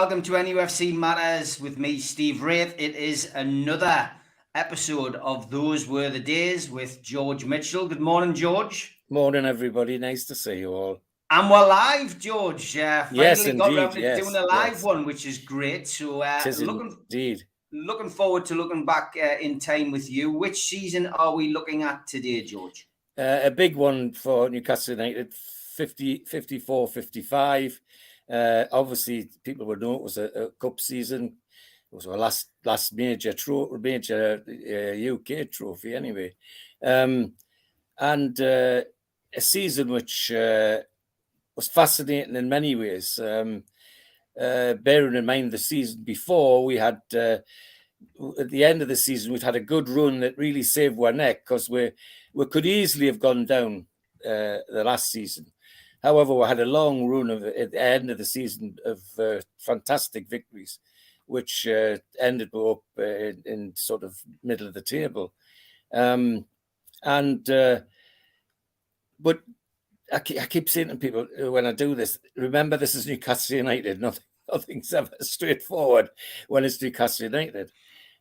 welcome to NUFC Matters with me, Steve Wraith. It is another episode of Those Were the Days with George Mitchell. Good morning, George. Morning, everybody. Nice to see you all. And we're live, George. Uh, finally Yes, got indeed, around to yes, doing a live yes. one, which is great. So, uh, looking indeed. looking forward to looking back uh, in time with you. Which season are we looking at today, George? Uh, a big one for Newcastle United 50, 54 55. Uh, obviously, people would know it was a, a cup season. It was our last last major tro- major uh, UK trophy, anyway. Um, and uh, a season which uh, was fascinating in many ways. Um, uh, bearing in mind the season before, we had uh, at the end of the season we'd had a good run that really saved our neck because we we could easily have gone down the last season. However, we had a long run of at the end of the season of uh, fantastic victories, which uh, ended up uh, in, in sort of middle of the table. Um, and uh, but I keep, I keep saying to people uh, when I do this, remember this is Newcastle United. Nothing, nothing's ever straightforward when it's Newcastle United.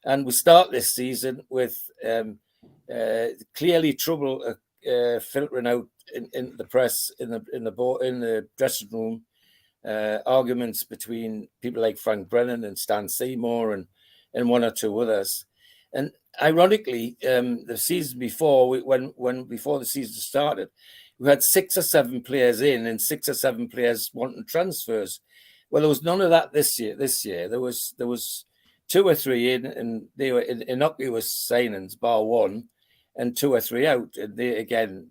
And we start this season with um, uh, clearly trouble filtering out in, in the press, in the in the bo- in the dressing room, uh, arguments between people like Frank Brennan and Stan Seymour and and one or two others. And ironically, um, the season before, we, when when before the season started, we had six or seven players in and six or seven players wanting transfers. Well, there was none of that this year. This year there was there was two or three in, and they were innocuous signings, bar one, and two or three out. And they again,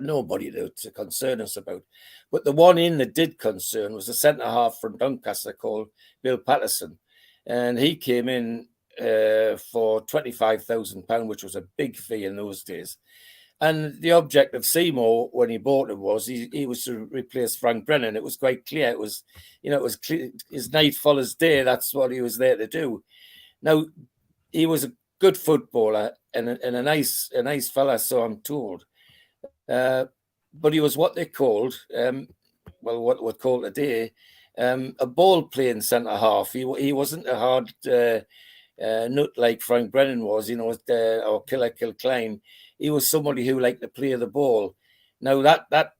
nobody to, concern us about. But the one in that did concern was a centre half from Doncaster called Bill Patterson, and he came in uh, for twenty five thousand pound, which was a big fee in those days. And the object of Seymour when he bought him was he, he was to replace Frank Brennan. It was quite clear. It was, you know, it was clear, his night follows day. That's what he was there to do. Now, he was a good footballer and a, and a nice a nice fella, so I'm told. Uh, but he was what they called, um, well, what we're called today, um, a ball playing centre half. He he wasn't a hard uh, uh, nut like Frank Brennan was, you know, uh, or Killer Kilcline. He was somebody who liked to play the ball. Now that that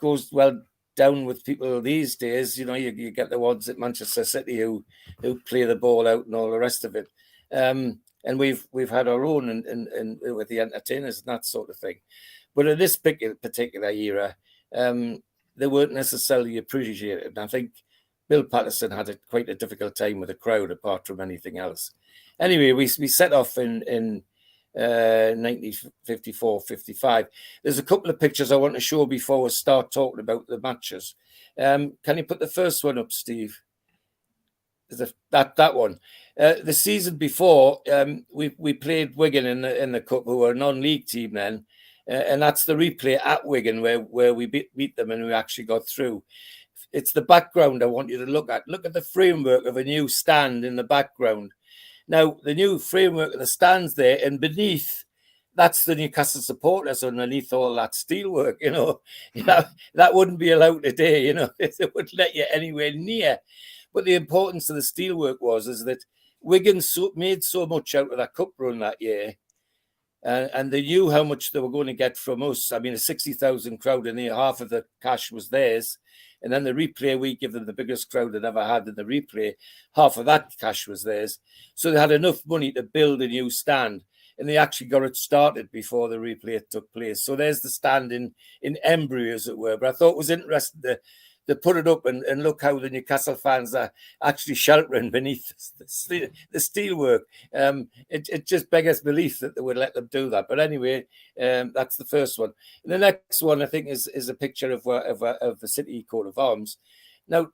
goes well down with people these days. You know, you, you get the ones at Manchester City who who play the ball out and all the rest of it. Um, and we've we've had our own and and, and with the entertainers and that sort of thing. But in this particular era, um, they weren't necessarily appreciated. And I think Bill Patterson had a, quite a difficult time with the crowd, apart from anything else. Anyway, we we set off in in uh 1954 55 there's a couple of pictures i want to show before we start talking about the matches um can you put the first one up steve a, that that one uh, the season before um we we played wigan in the in the cup who were a non-league team then Uh, and that's the replay at wigan where where we beat, beat them and we actually got through it's the background i want you to look at look at the framework of a new stand in the background now, the new framework of the stands there, and beneath, that's the Newcastle supporters underneath all that steelwork, you know. Hmm. that, that wouldn't be allowed today, you know. They wouldn't let you anywhere near. But the importance of the steelwork was is that Wigan so, made so much out of that cup run that year, uh, and they knew how much they were going to get from us. I mean, a 60,000 crowd there, half of the cash was theirs. And then the replay, we give them the biggest crowd they'd ever had in the replay. Half of that cash was theirs. So they had enough money to build a new stand. And they actually got it started before the replay took place. So there's the stand in, in embryo, as it were. But I thought it was interesting to, to put it up and, and look how the Newcastle fans are actually sheltering beneath the, steel, the steelwork. Um, it, it just beggars belief that they would let them do that. But anyway, um, that's the first one. And the next one, I think, is, is a picture of, uh, of, uh, of the city coat of arms. Now,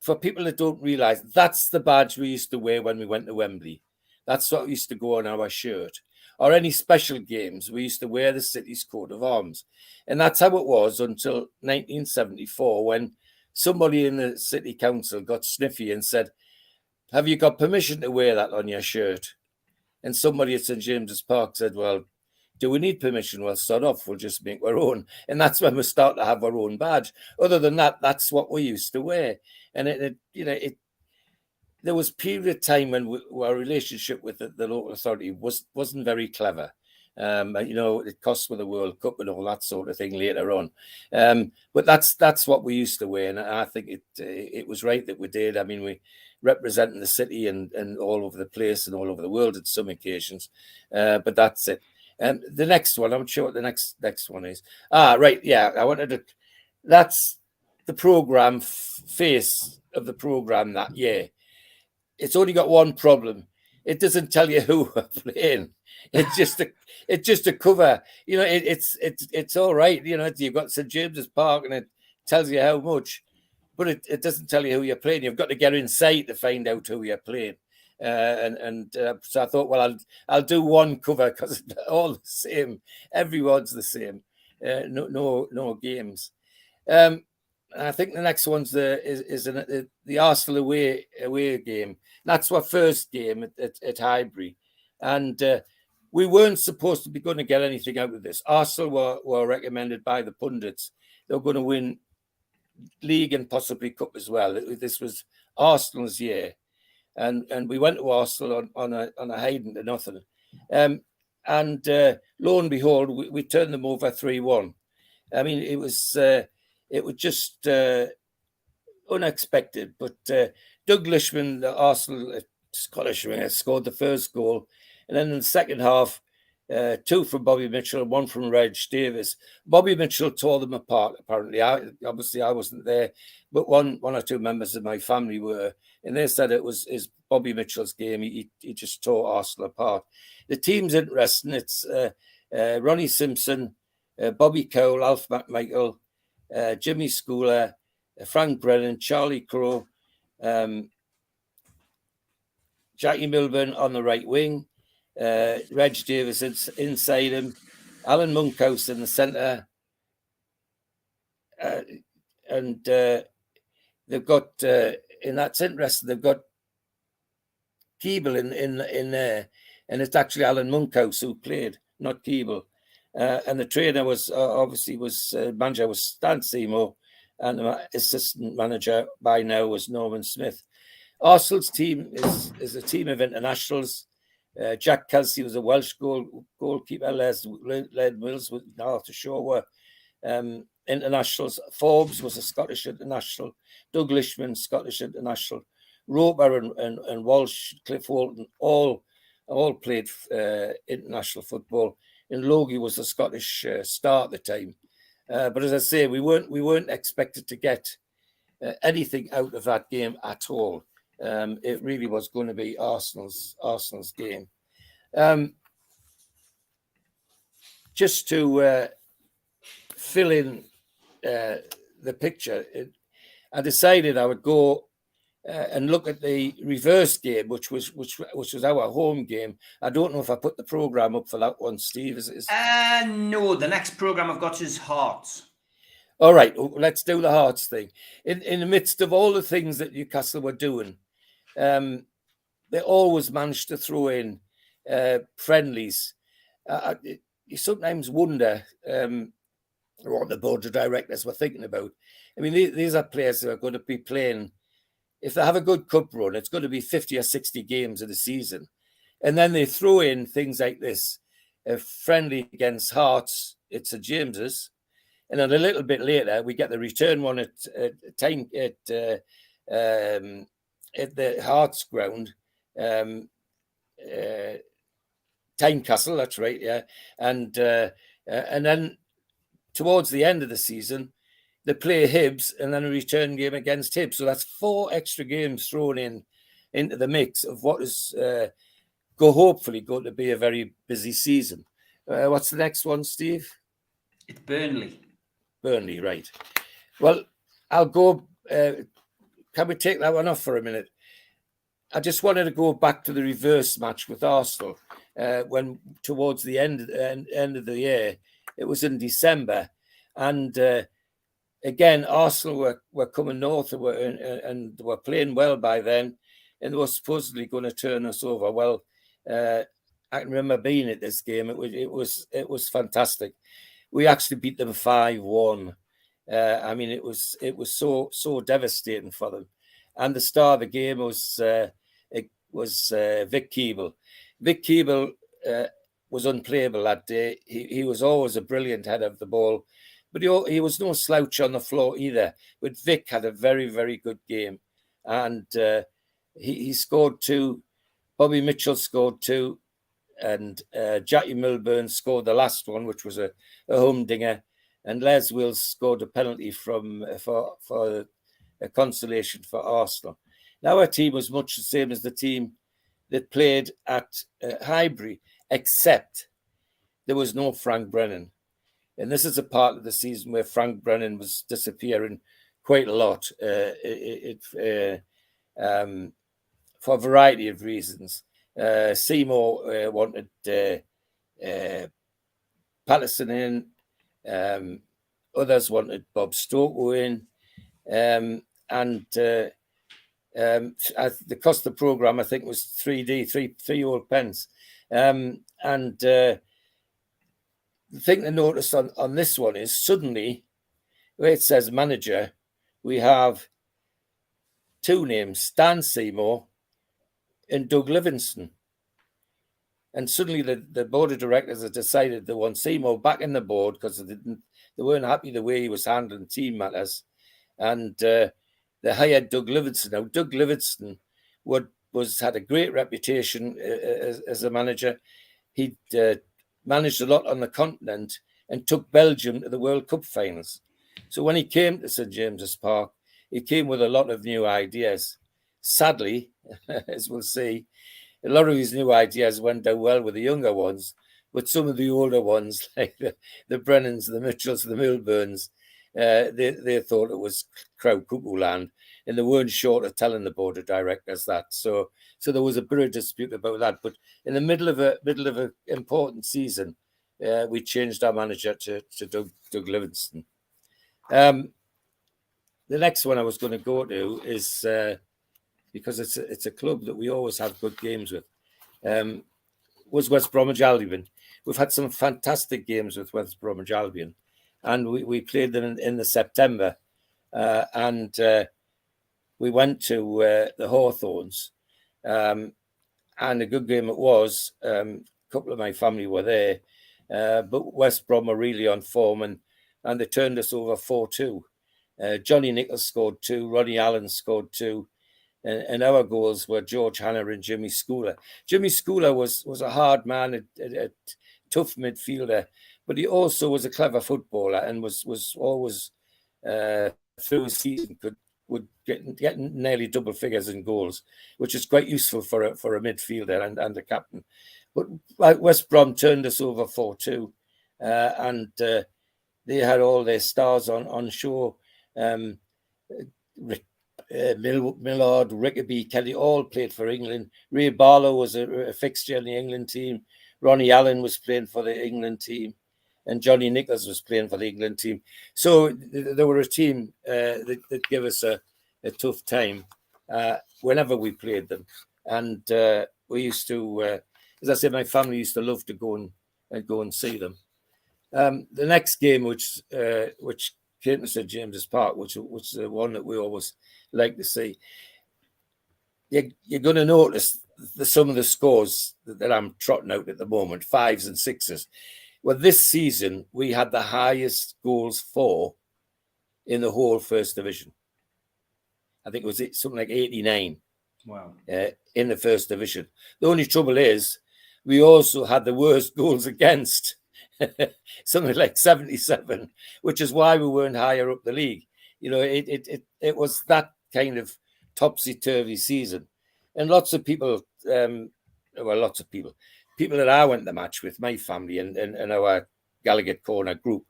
for people that don't realize, that's the badge we used to wear when we went to Wembley. That's what used to go on our shirt. Or any special games, we used to wear the city's coat of arms. And that's how it was until 1974 when somebody in the city council got sniffy and said, Have you got permission to wear that on your shirt? And somebody at St. James's Park said, Well, do we need permission? Well, start off, we'll just make our own. And that's when we start to have our own badge. Other than that, that's what we used to wear. And it, it you know, it there was period of time when we, our relationship with the, the, local authority was wasn't very clever. Um, you know, it cost with the World Cup and all that sort of thing later on. Um, but that's that's what we used to wear, and I think it it was right that we did. I mean, we representing the city and and all over the place and all over the world at some occasions. Uh, but that's it. And the next one, I'm not sure what the next next one is. Ah, right, yeah. I wanted to. That's the program face of the program that year it's only got one problem. It doesn't tell you who we're playing. It's just a it's just a cover. You know, it, it's it's it's all right. You know, you've got St James's Park and it tells you how much, but it, it doesn't tell you who you're playing. You've got to get inside to find out who you're playing. Uh, and and uh, so I thought, well, I'll I'll do one cover because all the same. Everyone's the same. Uh, no no no games. Um, I think the next one's the is, is an, the Arsenal away away game. That's our first game at, at, at Highbury, and uh, we weren't supposed to be going to get anything out of this. Arsenal were, were recommended by the pundits; they were going to win league and possibly cup as well. This was Arsenal's year, and and we went to Arsenal on, on a on a Hayden to nothing, um, and uh, lo and behold, we, we turned them over three one. I mean, it was. It was just uh, unexpected. But uh, Doug Lishman, the Arsenal uh, Scottish winger, scored the first goal, and then in the second half, uh, two from Bobby Mitchell one from Reg Davies. Bobby Mitchell tore them apart. Apparently, I obviously I wasn't there, but one one or two members of my family were, and they said it was is Bobby Mitchell's game. He he just tore Arsenal apart. The team's interesting. It's uh, uh, Ronnie Simpson, uh, Bobby Cowell, Alf McMichael, uh, Jimmy Scoular, uh, Frank Brennan, Charlie Crowe, um, Jackie Milburn on the right wing, uh, Reg Davies inside him, Alan Monkhouse in the centre, uh, and uh, they've got uh, in that's interesting. They've got Keeble in in in there, and it's actually Alan Monkhouse who played, not Keeble. Uh, and the trainer was uh, obviously was uh, manager was Stan Seymour, and the assistant manager by now was Norman Smith. Arsenal's team is is a team of internationals. Uh, Jack Kelsey was a Welsh goal goalkeeper. Les Led Mills with Arthur Shaw were um, internationals. Forbes was a Scottish international. Doug Lishman, Scottish international. Roper and, and, and Walsh, Cliff Walton, all all played uh, international football and Logie was a Scottish uh, star at the time. Uh, but as I say, we weren't we weren't expected to get uh, anything out of that game at all. Um, it really was going to be Arsenal's Arsenal's game. Um, just to uh, fill in uh, the picture, it, I decided I would go uh, and look at the reverse game, which was which which was our home game. I don't know if I put the program up for that one, Steve. Is, is... Uh, no, the next program I've got is Hearts. All right, let's do the Hearts thing. In in the midst of all the things that Newcastle were doing, um, they always managed to throw in uh, friendlies. Uh, you sometimes wonder um, what the board of directors were thinking about. I mean, these, these are players who are going to be playing if they have a good cup run, it's going to be 50 or 60 games of the season. And then they throw in things like this a friendly against Hearts, it's a James's. And then a little bit later, we get the return one at, at at uh, um, at the Hearts ground, um, uh. That's right, yeah. And uh, uh, and then towards the end of the season, they play Hibs and then a return game against Hibs. So that's four extra games thrown in into the mix of what is uh, go hopefully going to be a very busy season. Uh, what's the next one, Steve? It's Burnley. Burnley, right. Well, I'll go. Uh, can we take that one off for a minute? I just wanted to go back to the reverse match with Arsenal. uh, when towards the end, end end of the year, it was in December, and uh, again Arsenal were, were coming north and were, and, and were playing well by then, and they were supposedly going to turn us over. Well, uh, I can remember being at this game. It was it was it was fantastic. We actually beat them five one. Uh, I mean, it was it was so so devastating for them. And the star of the game was uh, it was uh, Vic Keeble. Vic Keeble uh, was unplayable that day. He he was always a brilliant head of the ball, but he he was no slouch on the floor either. But Vic had a very very good game, and uh, he he scored two. Bobby Mitchell scored two and uh, Jackie Milburn scored the last one, which was a, a humdinger, and Les Wills scored a penalty from uh, for for a consolation for Arsenal. Now our team was much the same as the team that played at uh, Highbury, except there was no Frank Brennan, and this is a part of the season where Frank Brennan was disappearing quite a lot. Uh, it, it uh, um, for a variety of reasons. Uh, Seymour uh, wanted uh, uh, Patterson in. Um, others wanted Bob Stokoe in. Um, and um, the cost of the program, I think, was 3D, three, three old pence. Um, and uh, the thing to notice on, on this one is suddenly, where it says manager, we have two names Stan Seymour and Doug Livingston. And suddenly the, the board of directors have decided they want Seymour back in the board because they didn't they weren't happy the way he was handling team matters. And uh, they hired Doug Livingston. Now Doug Livingston would was had a great reputation uh, uh, as, as a manager. He uh, managed a lot on the continent and took Belgium to the World Cup finals. So when he came to St James's Park, he came with a lot of new ideas. Sadly, as we'll see, a lot of his new ideas went down well with the younger ones, but some of the older ones, like the, the Brennans, the Mitchells, the Milburns, uh, they, they thought it was crowd cuckoo land, and they weren't short of telling the board of directors that. So, so there was a bit of dispute about that. But in the middle of a middle of an important season, uh, we changed our manager to, to Doug, Doug Livingstone. Um, the next one I was going to go to is uh, because it's a, it's a club that we always have good games with. Um, was West Bromwich Albion. We've had some fantastic games with West Bromwich Albion, and we, we played them in, in the September, uh, and uh, we went to uh, the Hawthorns, um, and a good game it was. Um, a couple of my family were there, uh, but West Brom were really on form, and and they turned us over four two. Uh, Johnny Nichols scored two, Ronnie Allen scored two, and, and, our goals were George Hannah and Jimmy Scoular. Jimmy Scoular was was a hard man, a, a, a, tough midfielder, but he also was a clever footballer and was was always uh, through a season could would get, get nearly double figures in goals, which is quite useful for a for a midfielder and, and a captain. But West Brom turned us over four two, uh, and uh, they had all their stars on on show. Um, uh, Mill, Millard, Rickaby, Kelly all played for England. Ray Barlow was a, a, fixture in the England team. Ronnie Allen was playing for the England team. And Johnny Nichols was playing for the England team. So th- there were a team uh, that, that gave us a, a tough time uh, whenever we played them. And uh, we used to, uh, as I said, my family used to love to go and, and go and see them. Um, the next game, which uh, which came to St James's Park, which was the one that we always like to see. You, you're going to notice the, some of the scores that, that I'm trotting out at the moment, fives and sixes. Well, this season we had the highest goals for in the whole first division. I think it was something like 89. Wow. Uh, in the first division. The only trouble is we also had the worst goals against, something like 77, which is why we weren't higher up the league. You know, it it it, it was that kind of topsy turvy season. And lots of people, um, well, lots of people, people that I went the match with, my family and, and, and our Gallowgate Corner group,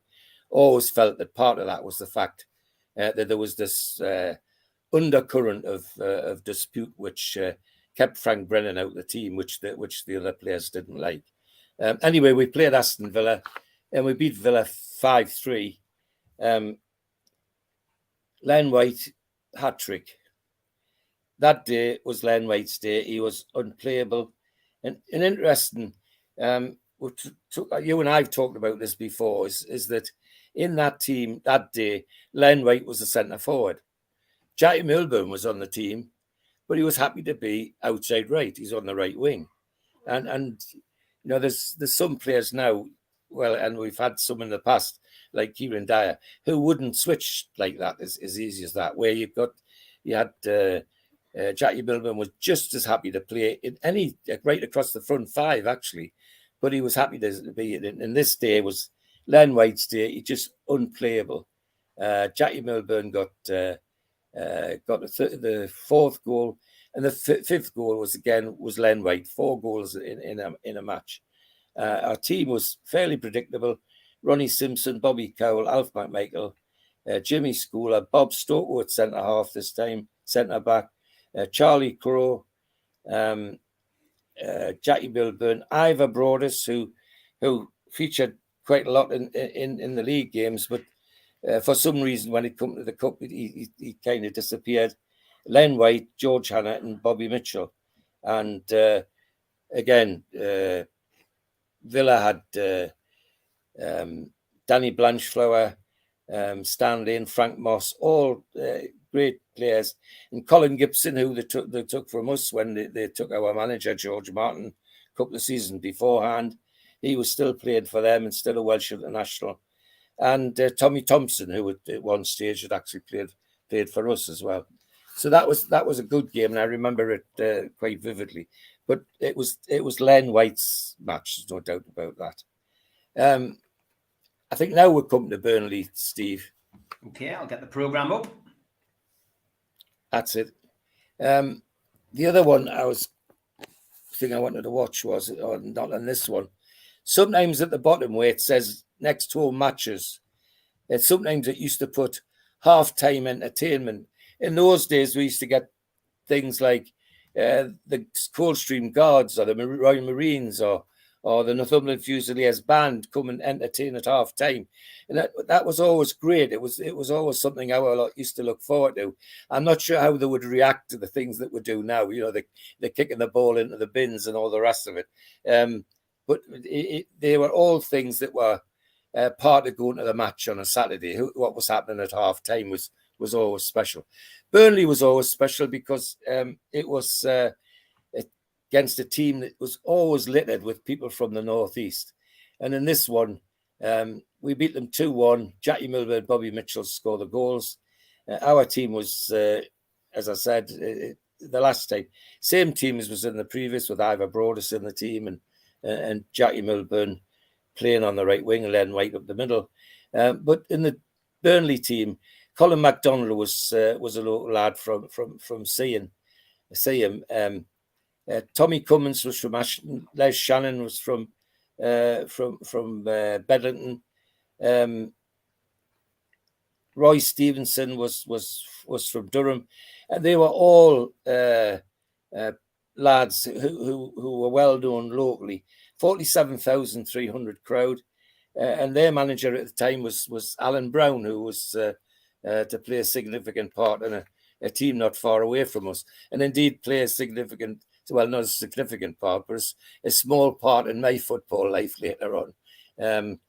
always felt that part of that was the fact uh, that there was this uh, undercurrent of uh, of dispute which uh, kept Frank Brennan out of the team, which the which the other players didn't like. Um, anyway, we played Aston Villa, and we beat Villa five three. Um, Len White hat trick. That day was Len White's day. He was unplayable, and, interesting. Um, you and I've talked about this before. Is is that in that team that day, Len White was the centre forward. Jackie Milburn was on the team, but he was happy to be outside right. He's on the right wing, and and you know there's there's some players now, well, and we've had some in the past like Kieran Dyer who wouldn't switch like that as, as easy as that. Where you've got you had uh, uh, Jackie Milburn was just as happy to play in any right across the front five actually, but he was happy to be in. And this day was Len White's day. He just unplayable. Uh, Jackie Milburn got uh, uh, got the, th- the fourth goal, and the f- fifth goal was again was Len White. Four goals in in a in a match. Uh, our team was fairly predictable. Ronnie Simpson, Bobby Cowell, Alf McMichael, uh, Jimmy Scoular, Bob at centre half this time, centre back, uh, Charlie Crowe, um, uh, Jackie Milburn, Ivor Broadis, who who featured quite a lot in in, in the league games, but uh, for some reason, when it came to the cup, he, he, he kind of disappeared. Len White, George Hannah, and Bobby Mitchell. And uh, again, uh, Villa had uh, um, Danny Blanchflower, um, Stanley, and Frank Moss, all uh, great players. And Colin Gibson, who they took, they took from us when they, they took our manager, George Martin, a couple of seasons beforehand. He was still playing for them and still a Welsh international and uh, Tommy Thompson, who at one stage had actually played played for us as well. So that was that was a good game, and I remember it uh, quite vividly. But it was it was Len White's match, there's no doubt about that. Um, I think now we're coming to Burnley, Steve. Okay, I'll get the program up. That's it. Um, the other one I was thing I wanted to watch was or not on this one. Sometimes at the bottom where it says next to all matches. And sometimes it used to put half time entertainment. In those days, we used to get things like uh, the Coldstream Guards or the Royal Marines or or the Northumberland Fusiliers band come and entertain at half time. And that, that was always great. It was it was always something I used to look forward to. I'm not sure how they would react to the things that we do now. You know, the the kicking the ball into the bins and all the rest of it. Um, but it, it, they were all things that were uh, part of going to the match on a Saturday. what was happening at half time was was always special. Burnley was always special because um, it was uh, against a team that was always littered with people from the northeast. And in this one, um, we beat them 2 1. Jackie Milburn, Bobby Mitchell scored the goals. Uh, our team was, uh, as I said, uh, the last time, same team as was in the previous with Ivor Broadis in the team and uh, and Jackie Milburn playing on the right wing and Len White up the middle. Um, but in the Burnley team, Colin McDonald was uh, was a local lad from from from seeing see him. Um, uh, Tommy Cummins was from Ashington. Les Shannon was from uh, from from uh, Bedlington. Um, Roy Stevenson was was was from Durham, and they were all uh, uh, lads who, who who were well known locally. 47,300 crowd. Uh, and their manager at the time was was Alan Brown, who was to play a significant part in a, a, team not far away from us, and indeed play a significant, well, not a significant part, but a, small part in my football life later on. Um,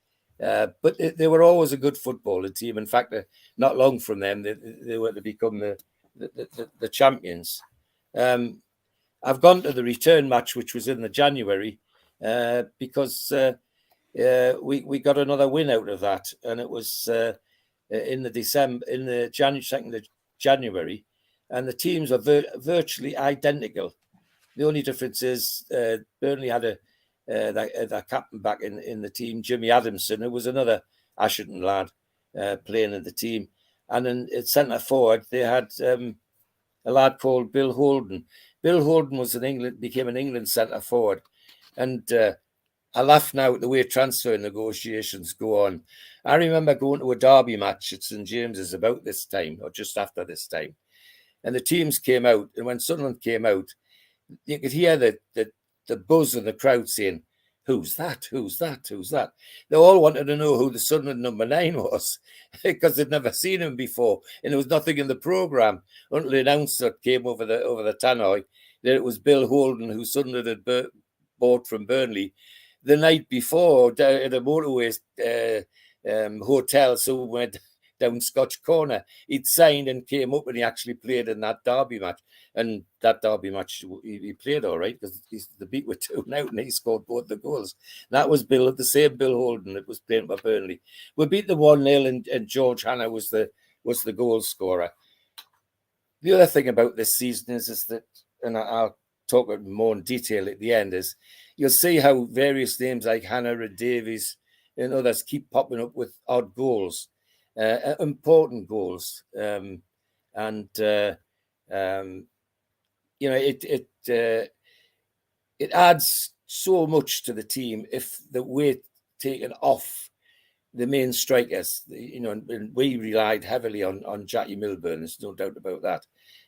uh, but they, they, were always a good footballing team. In fact, uh, not long from them, they, they were to become the the, the, the champions. Um, I've gone to the return match, which was in the January, uh, because uh, uh, we we got another win out of that, and it was uh, in the December in the January second of January, and the teams are vir- virtually identical. The only difference is uh, Burnley had a uh, that captain back in, in the team, Jimmy Adamson, who was another Ashington lad playing in the team, and in at centre forward they had um, a lad called Bill Holden. Bill Holden was an England became an England centre forward and uh, I laugh now at the way transfer negotiations go on. I remember going to a derby match at St James's about this time or just after this time. And the teams came out. And when Sunderland came out, you could hear the, the, the buzz of the crowd saying, Who's that? Who's that? Who's that? They all wanted to know who the Sunderland number nine was because they'd never seen him before. And there was nothing in the programme until the announcer came over the over the tannoy that it was Bill Holden who Sunderland had bur- bought from Burnley the night before at a motorway uh, um, hotel. So went down Scotch Corner. He'd signed and came up and he actually played in that derby match. And that derby match, he, he played all right because he's the beat were 2 out and he scored both the goals. That was Bill, the same Bill Holden that was playing for Burnley. We beat the 1 0 and, and George Hannah was the was the goal scorer. The other thing about this season is, is that, and I'll talk about more in detail at the end, is you'll see how various names like Hannah and Davies and others keep popping up with odd goals, uh, important goals. Um, and uh, um, you know, it it uh, it adds so much to the team if the weight taken off the main strikers. You know, and we relied heavily on on Jackie Milburn. There's no doubt about that.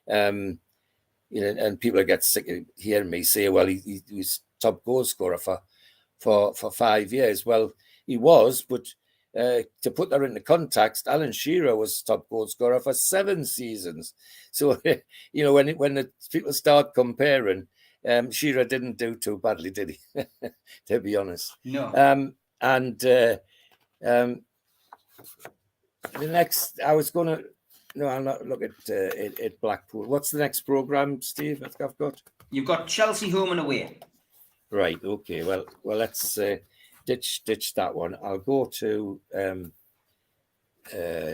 Um, you know, and people get sick of hearing me say, "Well, he, he, he was top goal scorer for for for five years." Well, he was, but uh, to put that into context, Alan Shearer was top goal scorer for seven seasons. So, you know, when it, when the people start comparing, um, Shearer didn't do too badly, did he? to be honest. No. Um, and uh, um, the next, I was going to. No, I'll not look at, uh, at, at Blackpool. What's the next program, Steve? I've got. You've got Chelsea home and away. Right. Okay. Well. Well. Let's. Uh, ditch ditch that one. I'll go to um, uh,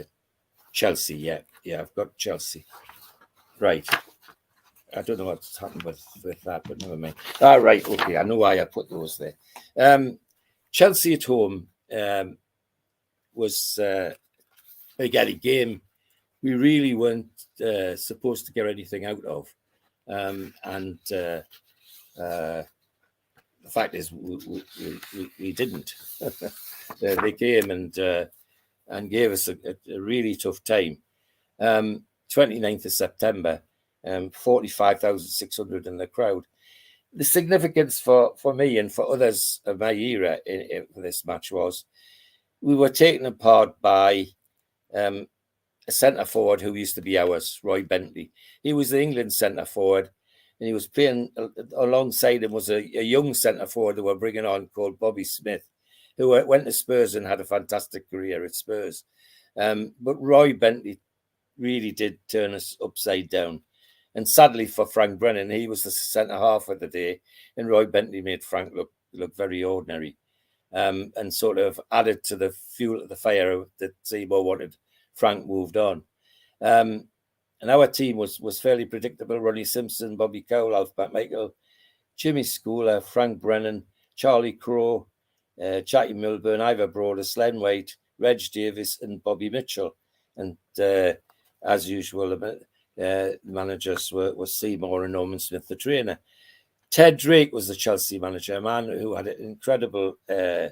Chelsea. Yeah, yeah, I've got Chelsea. Right. I don't know what's happened with, with that, but never mind. All ah, right, okay. I know why I put those there. Um, Chelsea at home um, was uh, a game we really weren't uh, supposed to get anything out of, um, and uh, uh the fact is we, we, we, we didn't. they came and uh, and gave us a, a really tough time. Um, 29th of September, um, 45,600 in the crowd. The significance for, for me and for others of my era in, in, this match was we were taken apart by um, a centre forward who used to be ours, Roy Bentley. He was the England centre forward and he was playing alongside him was a, a young centre forward they were bringing on called Bobby Smith, who went to Spurs and had a fantastic career at Spurs. Um, but Roy Bentley really did turn us upside down. And sadly for Frank Brennan, he was the centre half of the day, and Roy Bentley made Frank look look very ordinary, um, and sort of added to the fuel of the fire that Seymour wanted. Frank moved on. Um, and our team was was fairly predictable. Ronnie Simpson, Bobby Cowell, Alf Michael, Jimmy Scoular, Frank Brennan, Charlie Crowe, uh, Jackie Milburn, Ivor Broadis, Len White, Reg Davies, and Bobby Mitchell. And uh, as usual, uh, the managers were, were Seymour and Norman Smith, the trainer. Ted Drake was the Chelsea manager, a man who had an incredible uh,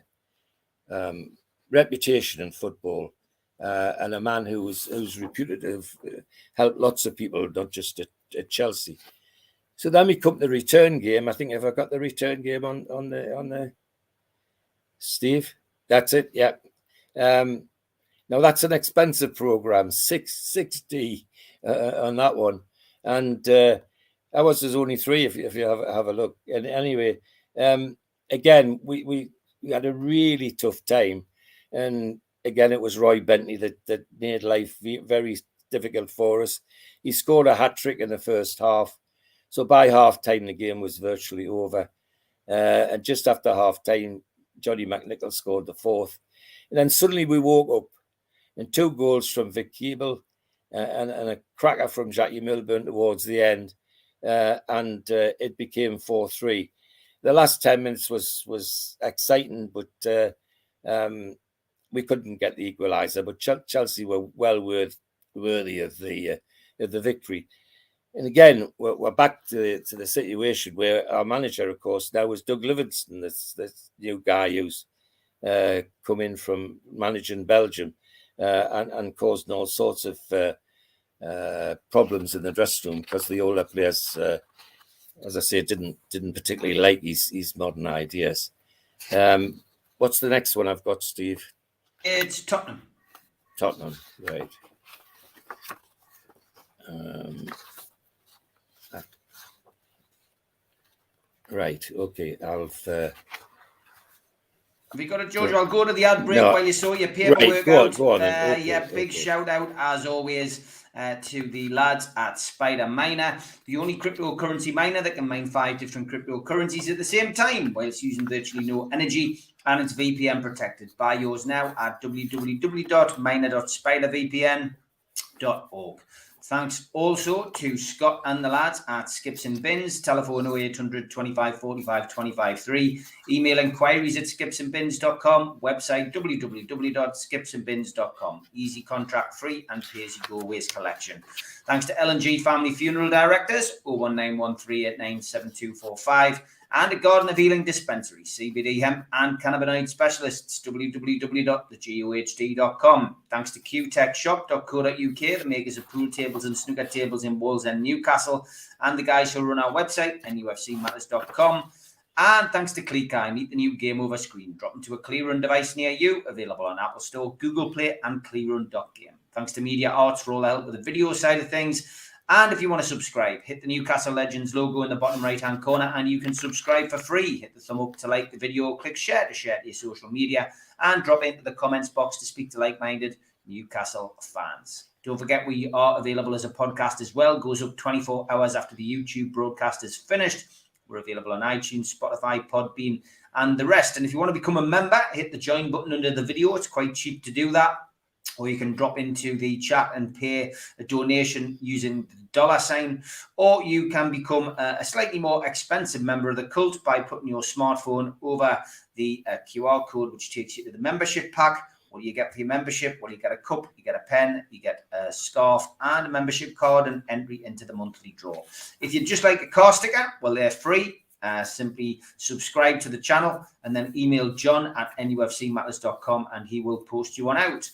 um, reputation in football uh, and a man who was who's reputed to have uh, helped lots of people, not just at, at, Chelsea. So then we come to the return game. I think if I got the return game on on the on the Steve, that's it. Yeah. Um, now that's an expensive program, six sixty uh, on that one, and uh, was only three if, if you have, have a look. And anyway, um, again we, we we had a really tough time, and again, it was Roy Bentley that, that made life very difficult for us. He scored a hat trick in the first half. So by half time, the game was virtually over. Uh, and just after half time, Johnny McNichol scored the fourth. And then suddenly we woke up and two goals from Vic Keeble uh, and, and, a cracker from Jackie Milburn towards the end. Uh, and uh, it became 4 3. The last 10 minutes was was exciting, but uh, um, we couldn't get the equaliser, but Chelsea were well worth, worthy of the uh, of the victory. And again, we're, we're back to, to the situation where our manager, of course, now was Doug Livingston, this, this new guy who's uh, come in from managing Belgium uh, and, and causing all sorts of uh, uh problems in the dressing room because the older players uh, as I say, didn't didn't particularly like his his modern ideas. Um, what's the next one I've got, Steve? It's Tottenham. Tottenham, right? Um, uh, right. Okay. I'll. Uh, Have you got it, George? I'll go to the ad break No. while you sort your paperwork go on, out. go on. Uh, Okay, yeah, big okay. shout out as always uh, to the lads at Spider Miner, the only cryptocurrency miner that can mine five different cryptocurrencies at the same time whilst using virtually no energy and it's VPN protected. Buy yours now at www.miner.spidervpn.org. Thanks also to Scott and the lads at Skips and Bins, telephone 0800 25 45 25 3, email inquiries at skipsandbins.com, website www.skipsandbins.com. Easy contract free and pay as you go waste collection. Thanks to L&G Family Funeral Directors, 01913897245, and a Garden of Healing Dispensary, CBD hemp and cannabinoid specialists, www.thegohd.com. Thanks to qtechshop.co.uk, the makers of pool tables and snooker tables in Wolves and Newcastle, and the guys who run our website, nufcmatters.com. And thanks to ClearKey, meet the new game over screen. Drop into a ClearRun device near you, available on Apple Store, Google Play, and ClearRun.game. Thanks to Media Arts for all the help with the video side of things. And if you want to subscribe, hit the Newcastle Legends logo in the bottom right hand corner and you can subscribe for free. Hit the thumb up to like the video, click share to share to your social media, and drop into the comments box to speak to like minded Newcastle fans. Don't forget, we are available as a podcast as well. Goes up 24 hours after the YouTube broadcast is finished. We're available on iTunes, Spotify, Podbean, and the rest. And if you want to become a member, hit the join button under the video. It's quite cheap to do that. Or you can drop into the chat and pay a donation using the dollar sign. Or you can become a, slightly more expensive member of the cult by putting your smartphone over the uh, QR code, which takes you to the membership pack. What do you get for your membership? Well, you get a cup, you get a pen, you get a scarf, and a membership card and entry into the monthly draw. If you'd just like a car sticker, well, they're free. Uh, simply subscribe to the channel and then email john at nufcmatters.com and he will post you one out.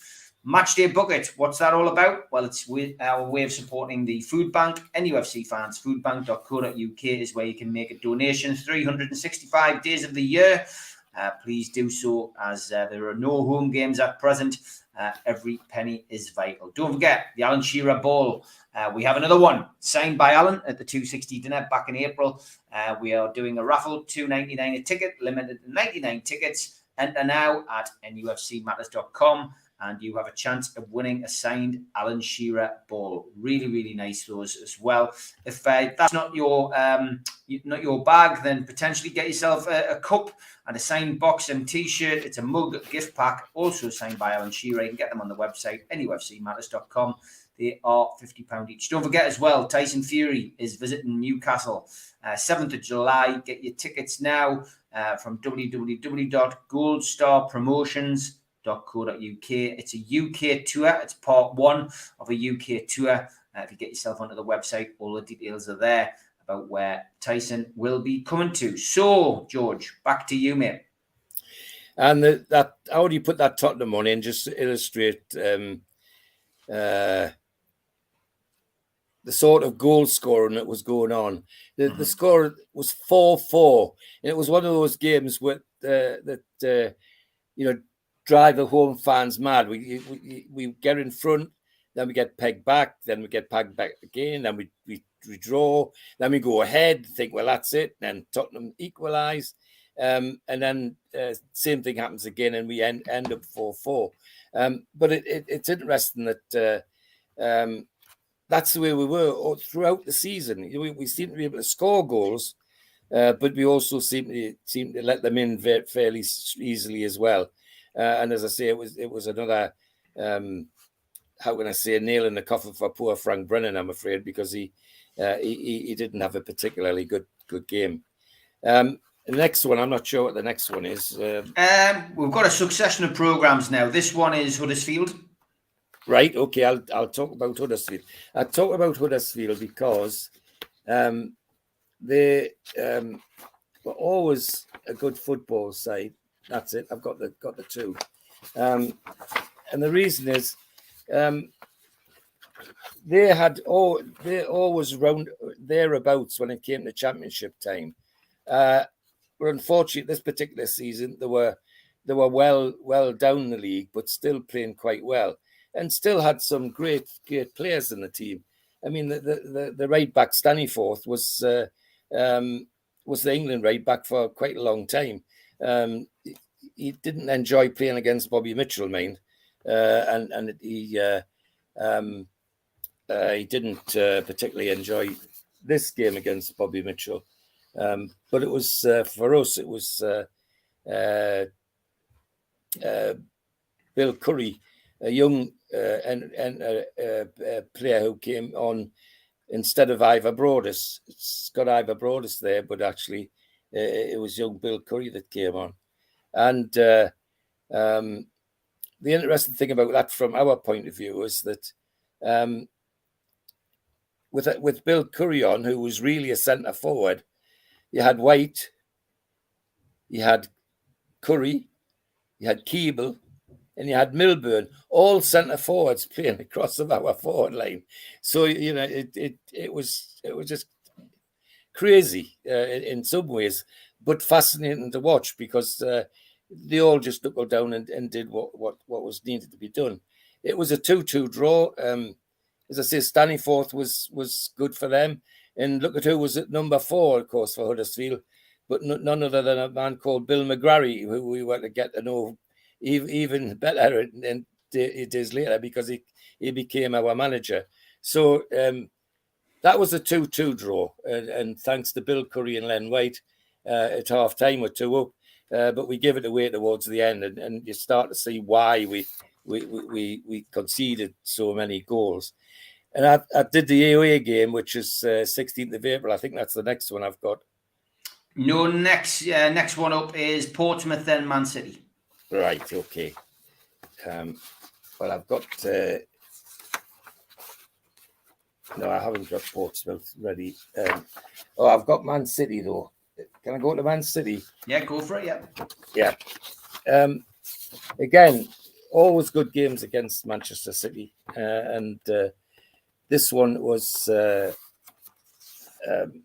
Matchday Bucket, what's that all about? Well, it's with our way of supporting the food bank. NUFC fans, foodbank.co.uk is where you can make a donation 365 days of the year. Uh, please do so as uh, there are no home games at present. Uh, every penny is vital. Don't forget the Alan Shearer Ball. Uh, we have another one signed by Alan at the 260 dinner back in April. Uh, we are doing a raffle, 299 a ticket, limited to 99 tickets. Enter now at nufcmatters.com and you have a chance of winning a signed Alan Shearer ball. Really, really nice those as well. If uh, that's not your um, not your bag, then potentially get yourself a, a cup and a signed box and T-shirt. It's a mug gift pack, also signed by Alan Shearer. You can get them on the website nufcmatters.com. They are fifty pound each. Don't forget as well, Tyson Fury is visiting Newcastle uh, seventh of July. Get your tickets now uh, from www.goldstarpromotions www.co.uk. It's a UK tour. It's part one of a UK tour. Uh, if you get yourself onto the website, all the details are there about where Tyson will be coming to. So, George, back to you, mate. And the, that how do you put that Tottenham on in just to illustrate um, uh, the sort of goal scoring that was going on? The, the score was four four, and it was one of those games with uh, that uh, you know drive the home fans mad. We, we we get in front, then we get pegged back, then we get pegged back again, then we we, we draw, then we go ahead, think well that's it, then Tottenham equalise. Um, and then uh, same thing happens again, and we end end up four four. Um, but it, it, it's interesting that uh, um, that's the way we were all throughout the season. We, we seem to be able to score goals, uh, but we also seem to seem to let them in ve- fairly easily as well. Uh, and as I say, it was it was another um, how can I say a nail in the coffin for poor Frank Brennan. I'm afraid because he uh, he, he didn't have a particularly good good game. Um, the next one, I'm not sure what the next one is. Um, Um, we've got a succession of programs now. This one is Huddersfield. Right. Okay. I'll I'll talk about Huddersfield. I'll talk about Huddersfield because um, they um, were always a good football side. That's it. I've got the got the two, um, and the reason is um, they had oh they always round thereabouts when it came to championship time. Uh, but unfortunately, this particular season they were they were well well down the league, but still playing quite well, and still had some great great players in the team. I mean, the the, the, the right back Staniforth was uh, um, was the England right back for quite a long time. Um, he, didn't enjoy playing against Bobby Mitchell, mind, uh, and and he uh, um, uh, he didn't uh, particularly enjoy this game against Bobby Mitchell. Um, but it was uh, for us, it was uh, Bill Curry, a young and and player who came on instead of Ivor Broadis. It's got Ivor Broadis there, but actually it was young Bill Curry that came on. And um, the interesting thing about that, from our point of view, is that um, with with Bill Curry on, who was really a centre forward, you had White, you had Curry, you had Keeble, and you had Milburn, all centre forwards playing across of our forward line. So you know, it it it was it was just crazy uh, in, in, some ways, but fascinating to watch because uh, they all just knuckled down and, and did what, what what was needed to be done. It was a two-two draw. Um, as I say, Staniforth was was good for them. And look at who was at number four, of course, for Huddersfield, but none other than a man called Bill McGarry, who we were to get to know even better it is later because he, he became our manager. So um, that was a 2 2 draw. And, and, thanks to Bill Curry and Len White uh, at half time with 2 up. Uh, but we give it away towards the end, and, and you start to see why we, we, we, we conceded so many goals. And I, I did the AOA game, which is uh, 16th of April. I think that's the next one I've got. No, next uh, next one up is Portsmouth then Man City. Right. Okay. Um, well, I've got. Uh, no, I haven't got Portsmouth ready. Um, oh, I've got Man City though. Can I go to Man City? Yeah, go for it. Yeah. Yeah. Um, again, always good games against Manchester City, uh, and uh, this one was. Uh, um,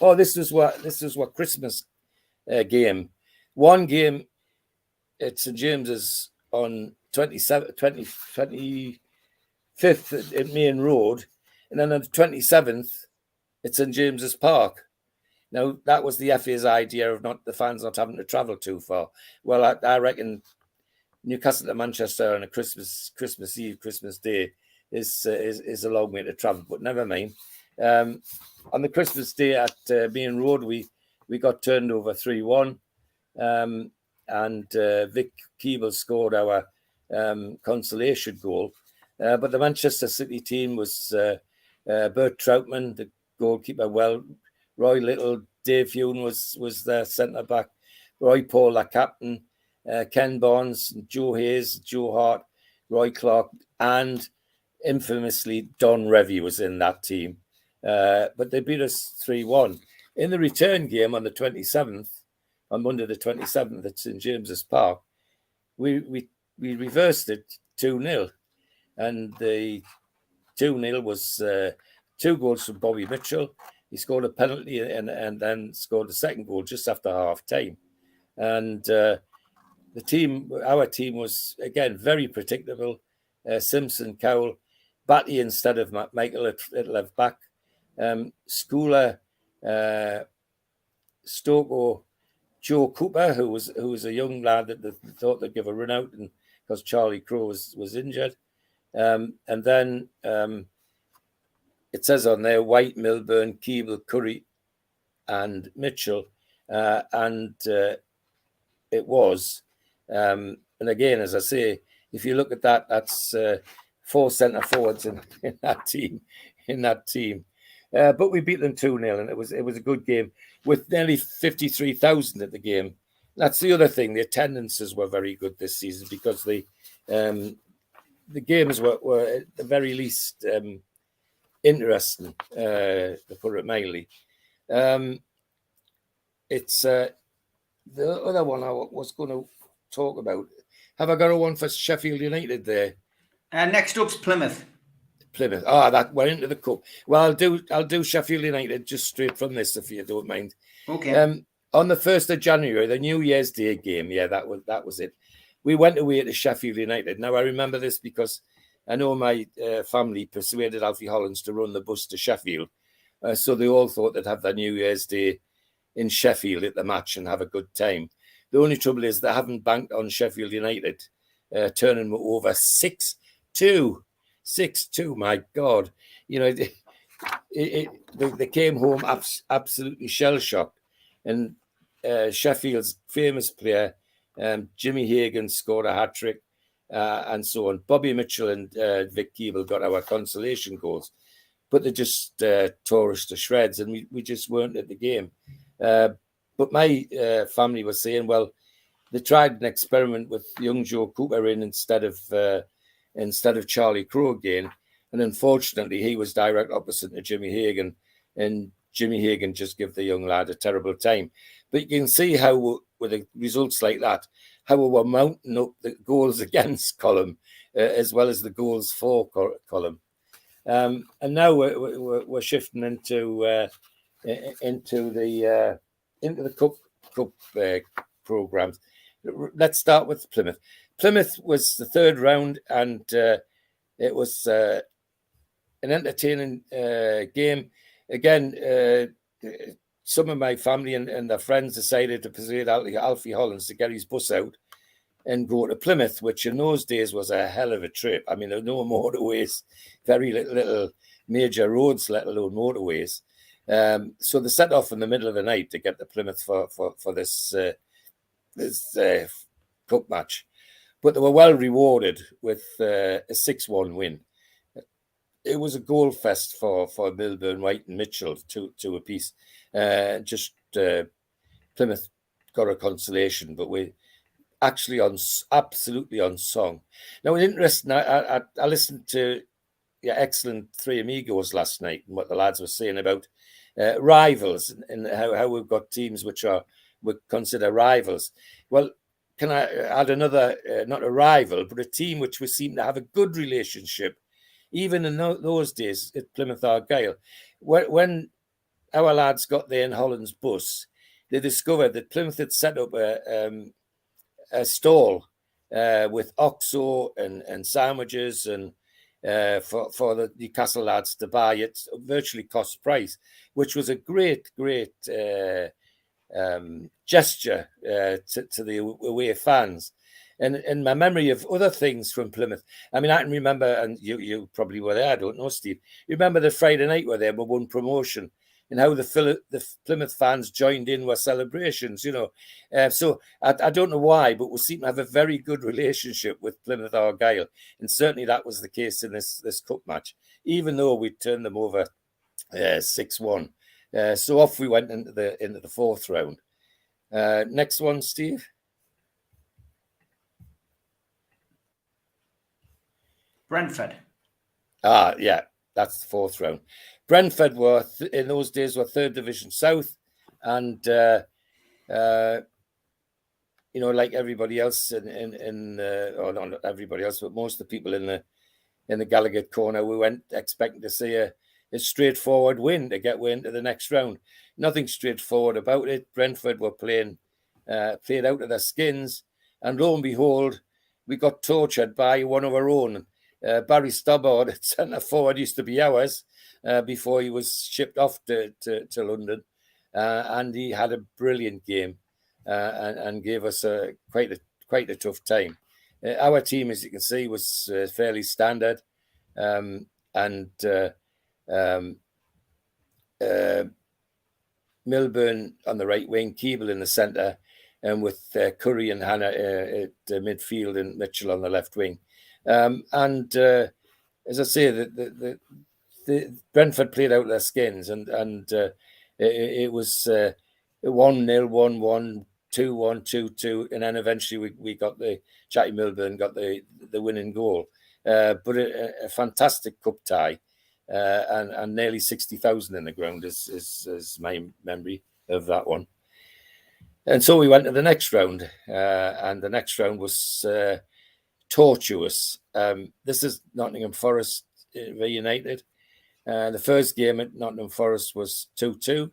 oh, this was what this was what Christmas uh, game. One game at St James's on 27, 20, 25th at Maine Road, and then on the 27th at St James's Park. Now that was the FA's idea of not the fans not having to travel too far. Well, I, I reckon Newcastle to Manchester on a Christmas Christmas Eve, Christmas Day is uh, is, is a long way to travel, but never mind. Um, on the Christmas day at uh, Maine Road, we we got turned over three one, um, and uh, Vic Keeble scored our um, consolation goal. Uh, but the Manchester City team was uh, uh, Bert Trautmann, the goalkeeper. Well, Roy Little, Dave Hune was was their centre back. Roy Paul, the captain. Uh, Ken Barnes, Joe Hayes, Joe Hart, Roy Clark, and infamously, Don Revie was in that team, uh, but they beat us 3 1. In the return game on the 27th, on Monday the 27th at St James's Park, we, we, we reversed it 2 0. And the 2 0 was uh, two goals from Bobby Mitchell. He scored a penalty and, and then scored the second goal just after half time. And uh, the team, our team was again very predictable. Uh, Simpson, Cowell, Batty instead of McMichael at left back. Um, Scoular, uh, Stokoe, Joe Cooper, who was who was a young lad that they thought they'd give a run out, and because Charlie Crowe was was injured, um, and then um, it says on there White, Milburn, Keeble, Curry, and Mitchell, uh, and uh, it was, um, and again, as I say, if you look at that, that's uh, four centre forwards in, in that team. In that team, uh, but we beat them two 0 and it was it was a good game with nearly fifty three thousand at the game. That's the other thing. The attendances were very good this season because the um, the games were, were at the very least um, interesting, uh, to put it mildly. Um, it's uh, the other one I was going to talk about. Have I got a one for Sheffield United there? Uh, next up's Plymouth. Plymouth. Ah, that we're into the cup. Well, I'll do I'll do Sheffield United just straight from this if you don't mind. Okay. Um, on the first of January, the New Year's Day game. Yeah, that was that was it. We went away to Sheffield United. Now I remember this because I know my uh, family persuaded Alfie Hollands to run the bus to Sheffield, uh, so they all thought they'd have their New Year's Day in Sheffield at the match and have a good time. The only trouble is they haven't banked on Sheffield United uh, turning over six two, six two. My God, you know, it, it, they, they came home abs- absolutely shell shocked, and uh, Sheffield's famous player um, Jimmy Hagan scored a hat trick, uh, and so on. Bobby Mitchell and uh, Vic Keeble got our consolation goals, but they just uh, tore us to shreds, and we, we just weren't at the game. Uh, but my uh, family was saying, well, they tried an experiment with young Joe Cooper in instead of uh, instead of Charlie Crowe again, and unfortunately, he was direct opposite to Jimmy Hagan, and Jimmy Hagan just gave the young lad a terrible time. But you can see how with the results like that, how we were mounting up the goals against column uh, as well as the goals for col- column. Um, and now we're, we're, we're shifting into uh, into the uh, into the cup cup uh, programs. Let's start with Plymouth. Plymouth was the third round, and uh, it was uh, an entertaining game. Again, some of my family and, and their friends decided to persuade Alfie, Hollands to get his bus out and go to Plymouth, which in those days was a hell of a trip. I mean, there were no motorways, very little, little major roads, let alone motorways. Um, so they set off in the middle of the night to get to Plymouth for for, for this uh, this uh, cup match, but they were well rewarded with uh, a six-one win. It was a goal fest for for Milburn, White, and Mitchell, two two apiece. Uh, just uh, Plymouth got a consolation, but we actually on absolutely on song. Now it's interesting. I, I, I listened to your excellent Three Amigos last night and what the lads were saying about uh, rivals and, how, how we've got teams which are we consider rivals. Well, can I add another, uh, not a rival, but a team which we seem to have a good relationship, even in those days at Plymouth Argyle. When our lads got there in Holland's bus, they discovered that Plymouth had set up a, um, a stall uh, with OXO and, and sandwiches and uh, for, for the Newcastle lads to buy at virtually cost price, which was a great, great uh, um, gesture uh, to, to, the away fans. And in my memory of other things from Plymouth, I mean, I can remember, and you, you probably were there, I don't know, Steve. You remember the Friday night where they were one promotion and how the, the Plymouth fans joined in with celebrations, you know. Uh, so I, I, don't know why, but we seem to have a very good relationship with Plymouth Argyle, and certainly that was the case in this this cup match. Even though we turned them over uh, six uh, one, uh, so off we went into the into the fourth round. Uh, next one, Steve. Brentford. Ah, yeah, that's the fourth round. Brentford were th- in those days were third division south, and uh, uh, you know, like everybody else in in, in uh, or not everybody else, but most of the people in the in the Gallowgate corner, we went expecting to see a, a straightforward win to get way into the next round. Nothing straightforward about it. Brentford were playing uh, played out of their skins, and lo and behold, we got tortured by one of our own. Uh, Barry Stobbart centre forward used to be ours uh, before he was shipped off to, to, to London. Uh, and he had a brilliant game uh, and, and, gave us a, quite, a, quite a tough time. Uh, our team, as you can see, was fairly standard. Um, and um, Milburn on the right wing, Keeble in the centre, and with Curry and Hannah at midfield and Mitchell on the left wing. Um, and as I say, the, the, the Brentford played out their skins, and and uh, it, it, was uh, one nil, one one, two one, two two, and then eventually we, we got the Jackie Milburn got the the winning goal. Uh, but a, a, fantastic cup tie, uh, and and nearly sixty thousand in the ground is, is is my memory of that one. And so we went to the next round, uh, and the next round was uh, tortuous. Um, this is Nottingham Forest reunited. Uh, the first game at Nottingham Forest was 2 2.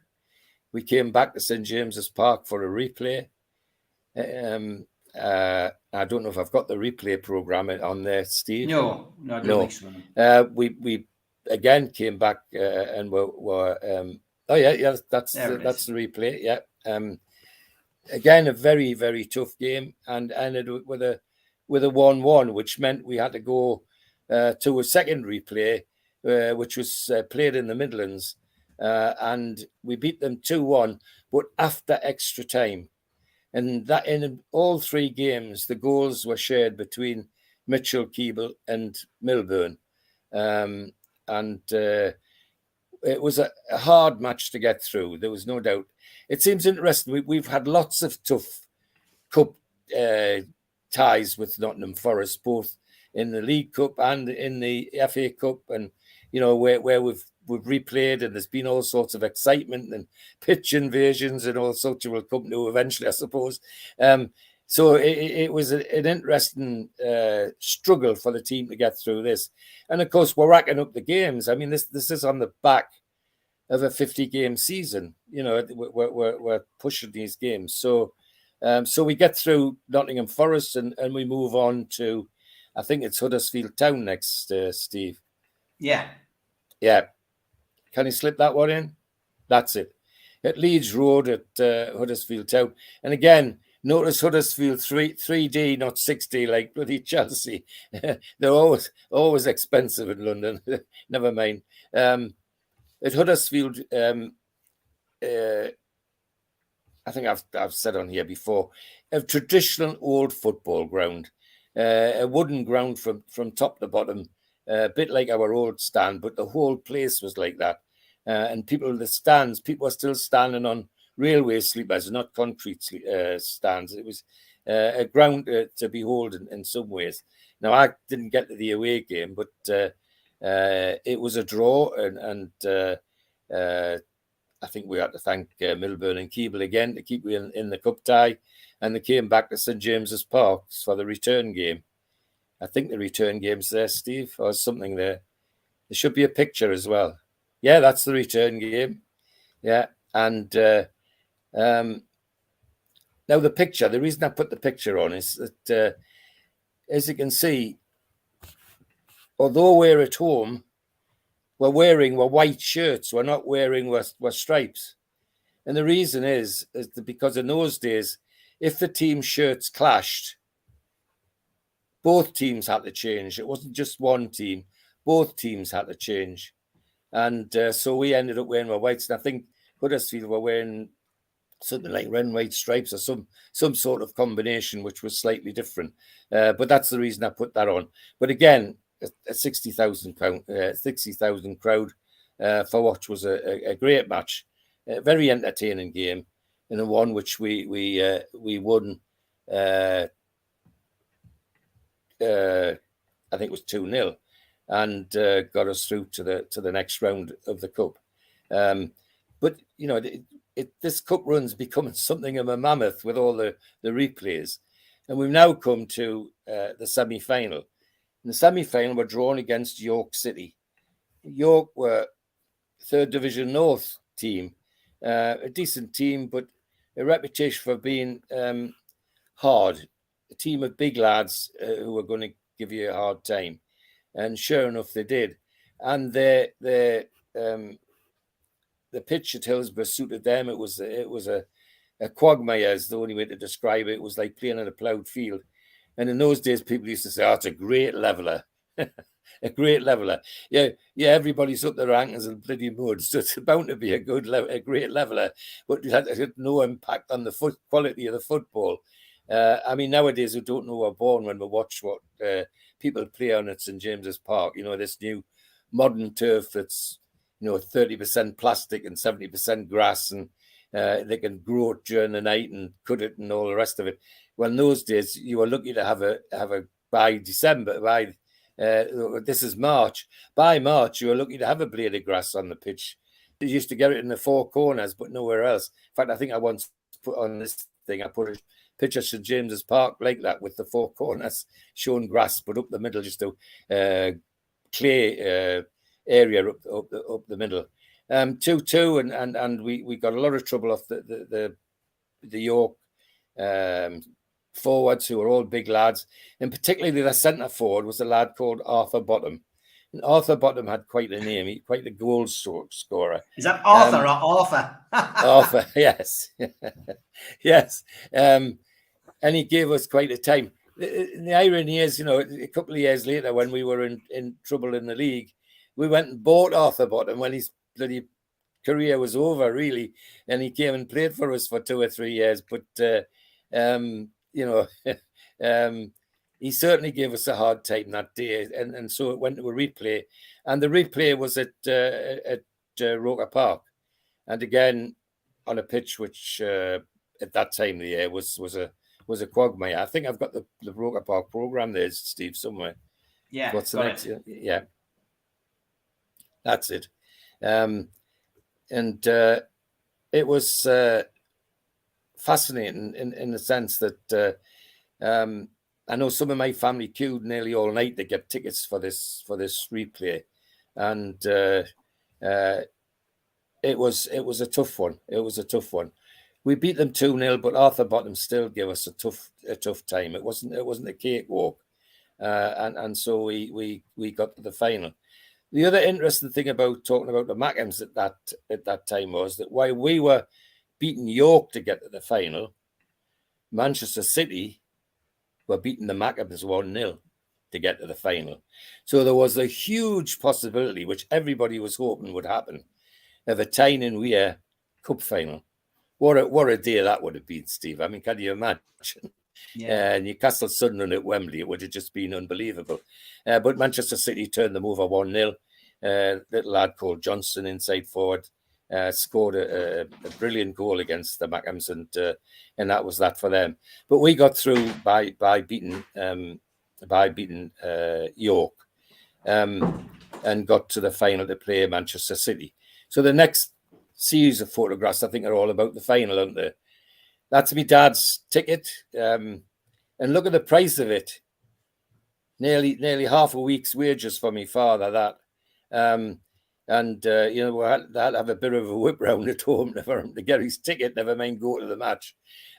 We came back to St James's Park for a replay. Um, uh, I don't know if I've got the replay program on there, Steve. No, no, No. so. Uh, we we again came back uh, and were, were um, oh yeah yeah that's the, that's the replay yeah um, again a very very tough game and ended with- with a with a one one which meant we had to go uh, to a second replay uh, which was uh, played in the Midlands uh, and we beat them two one but after extra time and that in all three games the goals were shared between Mitchell Keeble and Milburn um, and uh, it was a, a hard match to get through. There was no doubt. It seems interesting. We, we've had lots of tough cup uh, ties with Nottingham Forest, both in the League Cup and in the FA Cup, and you know where where we've we've replayed, and there's been all sorts of excitement and pitch invasions and all sorts. We'll come to eventually, I suppose. Um, so it, it it was a, an interesting uh, struggle for the team to get through this. And of course, we're racking up the games. I mean, this this is on the back of a 50 game season. You know, we're, we're, we're pushing these games. So, um, so we get through Nottingham Forest and, and we move on to, I think it's Huddersfield Town next, uh, Steve. Yeah, Yeah. Can you slip that one in? That's it. At Leeds Road at uh, Huddersfield Town. And again, notice Huddersfield 3 3D, not 6D like bloody Chelsea. They're always always expensive in London. Never mind. Um, at Huddersfield, um, uh, I think I've I've said on here before, a traditional old football ground, uh, a wooden ground from from top to bottom, uh, a bit like our old stand, but the whole place was like that. Uh, and people, in the stands, people were still standing on railway sleepers, not concrete uh, stands. It was uh, a ground uh, to behold in, in some ways. Now, I didn't get to the away game, but it was a draw, and, and I think we had to thank uh, and Keeble again to keep me in, in the cup tie, and they came back to St James's Park for the return game. I think the return game's there, Steve, or something there. There should be a picture as well. Yeah, that's the return game. Yeah, and uh, um, now the picture. The reason I put the picture on is that, uh, as you can see, although we're at home, we're wearing we're white shirts. We're not wearing we're, we're stripes, and the reason is is because in those days, if the team shirts clashed, both teams had to change. It wasn't just one team; both teams had to change, and uh, so we ended up wearing our whites. And I think Huddersfield were wearing something like red and white stripes or some some sort of combination, which was slightly different. Uh, but that's the reason I put that on. But again, a, sixty thousand pound, uh, sixty thousand crowd uh, for what was a, a, a great match, a very entertaining game, and a one which we we uh, we won. Uh, uh, I think it was two 0 and uh, got us through to the to the next round of the cup. Um, but you know, it, it, this cup run's becoming something of a mammoth with all the the replays, and we've now come to uh, the semi final. In the semi final, we're drawn against York City. York were third division North team, uh, a decent team, but a reputation for being um, hard. A team of big lads uh, who were going to give you a hard time, and sure enough, they did. And their their um, the pitch at Hillsborough suited them. It was it was a a quagmire is the only way to describe it. It was like playing on a ploughed field. And in those days, people used to say, "Oh, it's a great leveler." a great leveler. Yeah, yeah. Everybody's up their ankles in bloody mud, so it's bound to be a good, le- a great leveler. But it had, it had no impact on the foot quality of the football. Uh, I mean, nowadays we don't know we're born when we watch what uh, people play on at St James's Park. You know, this new modern turf that's you know thirty percent plastic and seventy percent grass, and uh, they can grow it during the night and cut it and all the rest of it. Well, in those days, you were lucky to have a have a by December by uh, this is March. By March, you were lucky to have a blade of grass on the pitch. You used to get it in the four corners, but nowhere else. In fact, I think I once put on this thing. I put a picture of St James's Park like that with the four corners showing grass, but up the middle just a uh, clay uh, area up, up, up the middle. Um, two two, and and and we we got a lot of trouble off the the the, the York um, forwards who were all big lads, and particularly the centre forward was a lad called Arthur Bottom. And Arthur Bottom had quite a name, he, quite the goal scorer. Is that Arthur um, or Arthur? Arthur, yes, yes. Um, and he gave us quite a time. The, the irony is, you know, a couple of years later, when we were in, in trouble in the league, we went and bought Arthur Bottom when his bloody career was over, really, and he came and played for us for two or three years. But uh, um, you know, um, he certainly gave us a hard time that day, and, and so it went to a replay, and the replay was at uh, at uh, Roker Park, and again on a pitch which uh, at that time of the year was was a was a quagmire. I think I've got the the Roker Park program there, Steve, somewhere. Yeah. What's the next? It. Yeah. That's it. Um, and uh, it was uh, fascinating in, in the sense that uh, um, I know some of my family queued nearly all night to get tickets for this for this replay, and uh, uh, it was it was a tough one. It was a tough one. We beat them two 0 but Arthur Bottom still gave us a tough a tough time. It wasn't it wasn't a cakewalk, uh, and and so we we we got to the final. The other interesting thing about talking about the Mackems at that at that time was that while we were beating York to get to the final. Manchester City were beating the Mackems 1 0 to get to the final. So there was a huge possibility, which everybody was hoping would happen, of a Tyne and Wear Cup final. What a, what a day that would have been, Steve. I mean, can you imagine? Yeah. Uh, Newcastle Sunderland at Wembley, it would have just been unbelievable. Uh, but Manchester City turned them over 1 0. Uh, little lad called Johnson inside forward uh, scored a, a, brilliant goal against the Mackems, and uh, and that was that for them. But we got through by by beating um, by beating uh, York, um, and got to the final to play Manchester City. So the next series of photographs, I think, are all about the final, aren't they? That's my dad's ticket, um, and look at the price of it. Nearly nearly half a week's wages for my father. That. And uh, you know, we had, had to have a bit of a whip round at home for him to get his ticket, never mind go to the match.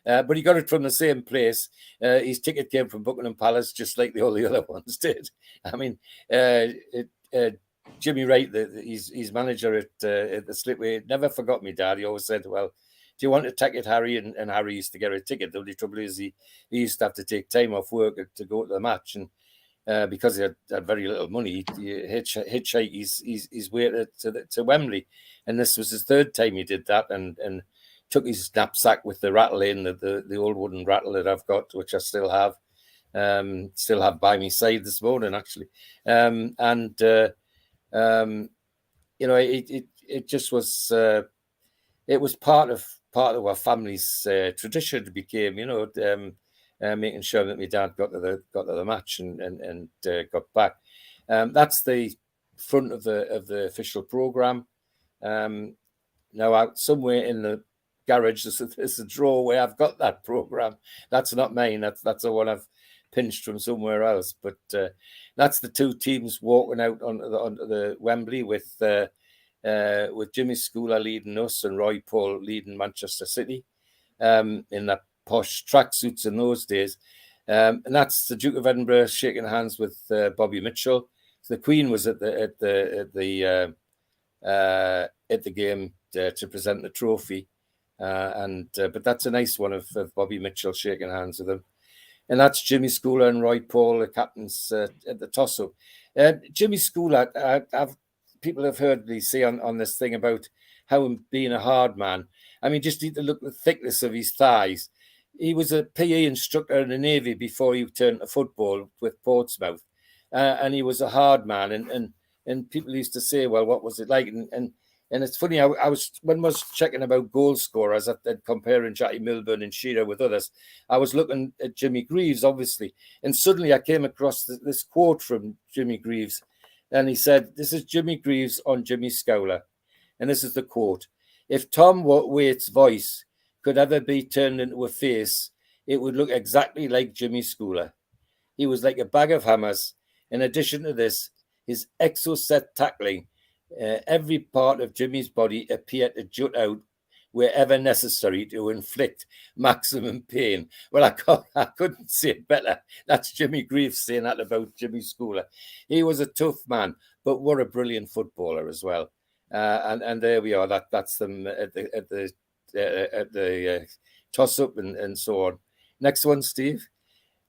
Uh, but he got it from the same place. Uh, his ticket came from Buckingham Palace, just like all the other ones did. I mean, uh, it, uh, Jimmy Wright, the, the, his, his manager at, uh, at the Slipway, never forgot me, Dad. He always said, "Well, do you want a ticket, Harry?" And, and Harry used to get a ticket. The only trouble is he, he used to have to take time off work to go to the match, and uh, because he had, had, very little money, he hitch, hitchhike his, his, his way to, to, to, Wembley. And this was his third time he did that and, and took his knapsack with the rattle in, the, the, the old wooden rattle that I've got, which I still have, um, still have by my side this morning, actually. Um, and, uh, um, you know, it, it, it just was, uh, it was part of, part of our family's uh, tradition became, you know, um, uh, making sure that my dad got to the got to the match and and, and uh, got back. Um, that's the front of the of the official program. Um, now out somewhere in the garage there's a, there's a drawer where I've got that program. That's not mine. That's that's the one I've pinched from somewhere else. But uh, that's the two teams walking out onto the, onto the Wembley with uh, uh, with Jimmy Scoular leading us and Roy Paul leading Manchester City um, in that posh tracksuits in those days. Um, and that's the Duke of Edinburgh shaking hands with uh, Bobby Mitchell. So the Queen was at the at the at the uh, uh, at the game uh, to present the trophy, uh, and uh, but that's a nice one of, of, Bobby Mitchell shaking hands with him, and that's Jimmy Scoular and Roy Paul, the captains at the toss-up. Jimmy Scoular, I, I've people have heard me say on, on this thing about how him being a hard man. I mean, just to look at the thickness of his thighs he was a PE instructor in the Navy before he turned to football with Portsmouth. Uh, and he was a hard man. And, and and people used to say, well, what was it like? And and, and it's funny, I, I was when I was checking about goal scorers and comparing Jackie Milburn and Shearer with others, I was looking at Jimmy Greaves, obviously. And suddenly I came across this, this quote from Jimmy Greaves. And he said, This is Jimmy Greaves on Jimmy Scoular. And this is the quote If Tom Waits' voice could ever be turned into a face, it would look exactly like Jimmy Scoular. He was like a bag of hammers. In addition to this, his Exocet tackling, uh, every part of Jimmy's body appeared to jut out wherever necessary to inflict maximum pain. Well, I, I couldn't say it better. That's Jimmy Greaves saying that about Jimmy Scoular. He was a tough man, but what a brilliant footballer as well. Uh, and and there we are. That that's them at the at the uh, at the uh, toss up and, and so on. Next one, Steve.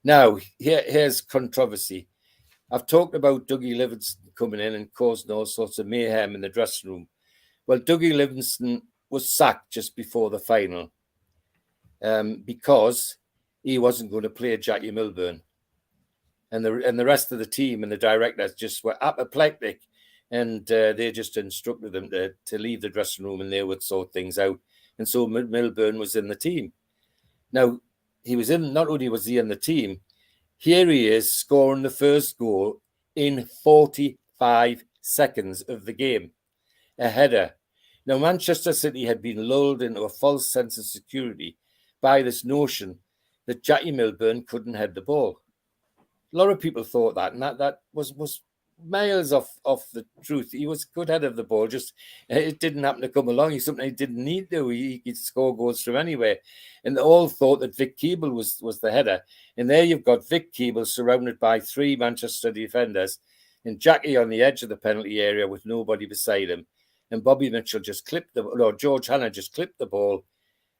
Now here here's controversy. I've talked about Dougie Livingston coming in and causing all sorts of mayhem in the dressing room. Well, Dougie Livingston was sacked just before the final um, because he wasn't going to play Jackie Milburn. And the and the rest of the team and the directors just were apoplectic, and uh, they just instructed them to, to leave the dressing room and they would sort things out. And so Milburn was in the team. Now he was in. Not only was he in the team, here he is scoring the first goal in 45 seconds of the game, a header now, Manchester City had been lulled into a false sense of security by this notion that Jackie Milburn couldn't head the ball. A lot of people thought that, and that, that was, was miles off, off the truth. He was good head of the ball, just it didn't happen to come along. He something he didn't need to. He, could score goals from anywhere. And they all thought that Vic Keeble was, was the header. And there you've got Vic Keeble surrounded by three Manchester defenders and Jackie on the edge of the penalty area with nobody beside him and Bobby Mitchell just clipped the no George Hannah just clipped the ball,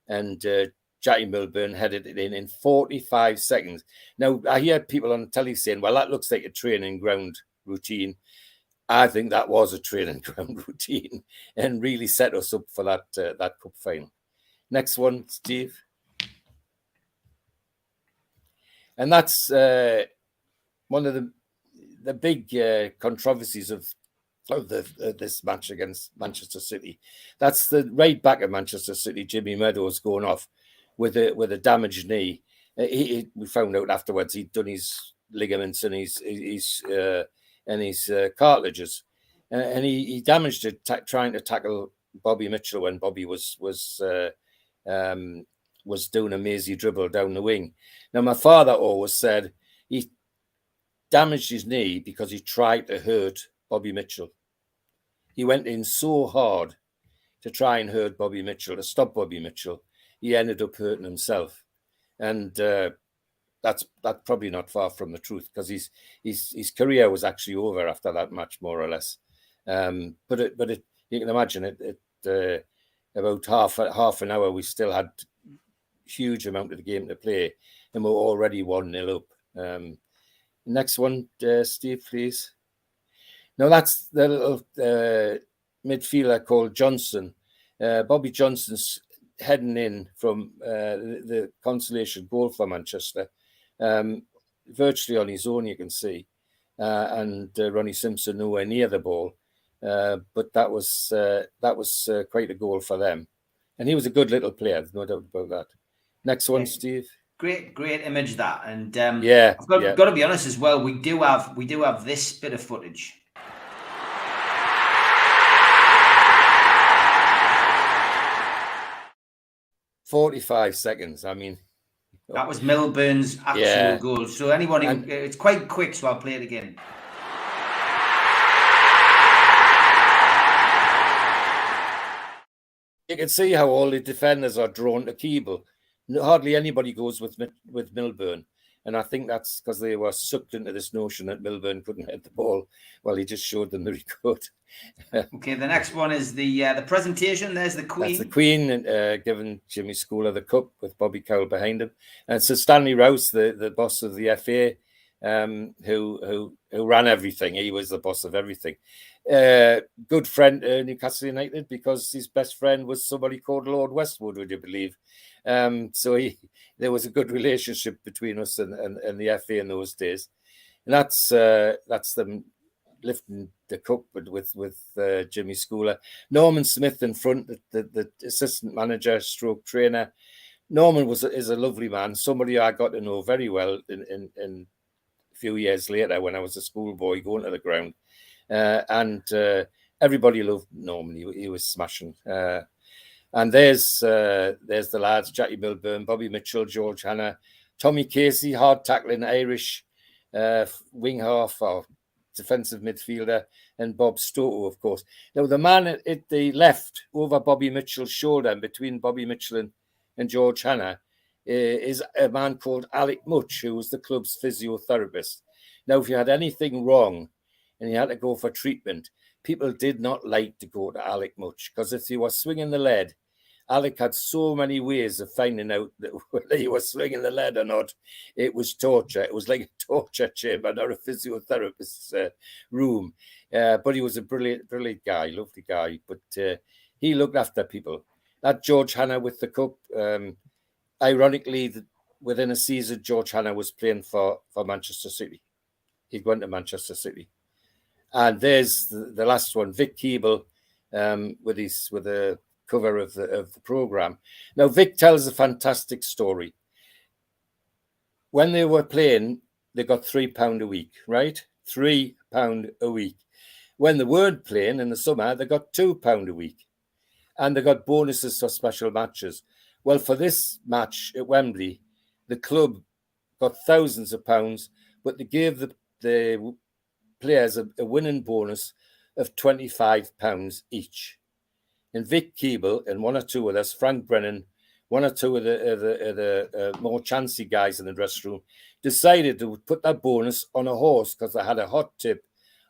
and uh, Jackie Milburn headed it in in 45 seconds. Now I hear people on telly saying, "Well, that looks like a training ground routine." I think that was a training ground routine and really set us up for that uh, that cup final. Next one, Steve. And that's uh, one of the the big uh, controversies of of the, this match against Manchester City. That's the right back of Manchester City, Jimmy Meadows, going off with a with a damaged knee. Uh, he, he, we found out afterwards he'd done his ligaments and his his uh, and his uh, cartilages, uh, and he, he damaged it t- trying to tackle Bobby Mitchell when Bobby was was uh, um, was doing a mazy dribble down the wing. Now my father always said he damaged his knee because he tried to hurt Bobby Mitchell. He went in so hard to try and hurt Bobby Mitchell, to stop Bobby Mitchell. He ended up hurting himself. And uh, that's that's probably not far from the truth because his his his career was actually over after that match, more or less. Um, but it, but it, you can imagine it. it uh, about half half an hour, we still had huge amount of the game to play, and we're already one nil up. Um, next one, uh, Steve, please. Now that's the little uh, midfielder called Johnson. Uh, Bobby Johnstone's heading in from uh, the, the, consolation goal for Manchester, um, virtually on his own, you can see, uh, and uh, Ronnie Simpson nowhere near the ball. Uh, but that was that was quite a goal for them, and he was a good little player, no doubt about that. Next one, Steve great great image that and um, yeah I've got, yeah. got to be honest as well we do have we do have this bit of footage 45 seconds. I mean, that was Milburn's actual yeah. goal. So anyone, who, and, it's quite quick. So I'll play it again. You can see how all the defenders are drawn to Keeble. Hardly anybody goes with with Milburn. And I think that's because they were sucked into this notion that Milburn couldn't hit the ball. Well, he just showed them that he could. okay, the next one is the uh, the presentation. There's the Queen. That's the Queen uh, giving Jimmy Scoular the cup with Bobby Cowell behind him, and so Stanley Rous, the, the boss of the FA, um, who who who ran everything. He was the boss of everything. Uh, good friend uh, Newcastle United because his best friend was somebody called Lord Westwood. Would you believe? Um, so he, there was a good relationship between us and, and, and the FA in those days, and that's uh, that's them lifting the cup with with, with uh, Jimmy Scoular, Norman Smith in front, the, the, the, assistant manager, stroke trainer. Norman was is a lovely man, somebody I got to know very well in, in, in a few years later when I was a schoolboy going to the ground, uh, and uh, everybody loved Norman. He, he was smashing. Uh, And there's uh, there's the lads: Jackie Milburn, Bobby Mitchell, George Hannah, Tommy Casey, hard tackling Irish uh, wing half or defensive midfielder, and Bob Stokoe, of course. Now the man at, at the left over Bobby Mitchell's shoulder, and between Bobby Mitchell and, and George Hannah, is a man called Alec Mutch, who was the club's physiotherapist. Now, if you had anything wrong and you had to go for treatment, people did not like to go to Alec Mutch because if you were swinging the lead, Alec had so many ways of finding out that whether you were swinging the lead or not. It was torture. It was like a torture chamber, not a physiotherapist's uh, room. Uh, but he was a brilliant, brilliant guy, lovely guy. But uh, he looked after people. That George Hannah with the cup. Um, ironically, the, within a season, George Hannah was playing for for Manchester City. He'd gone to Manchester City. And there's the, the last one, Vic Keeble, um, with his with a cover of the of the program. Now Vic tells a fantastic story. When they were playing, they got three pound a week, right? Three pound a week. When they weren't playing in the summer, they got two pound a week, and they got bonuses for special matches. Well, for this match at Wembley, the club got thousands of pounds, but they gave the the players a, a winning bonus of twenty five pounds each and Vic Keeble and one or two of us, Frank Brennan, one or two of the, of the, of the uh, more chancy guys in the dressing room, decided to put that bonus on a horse because they had a hot tip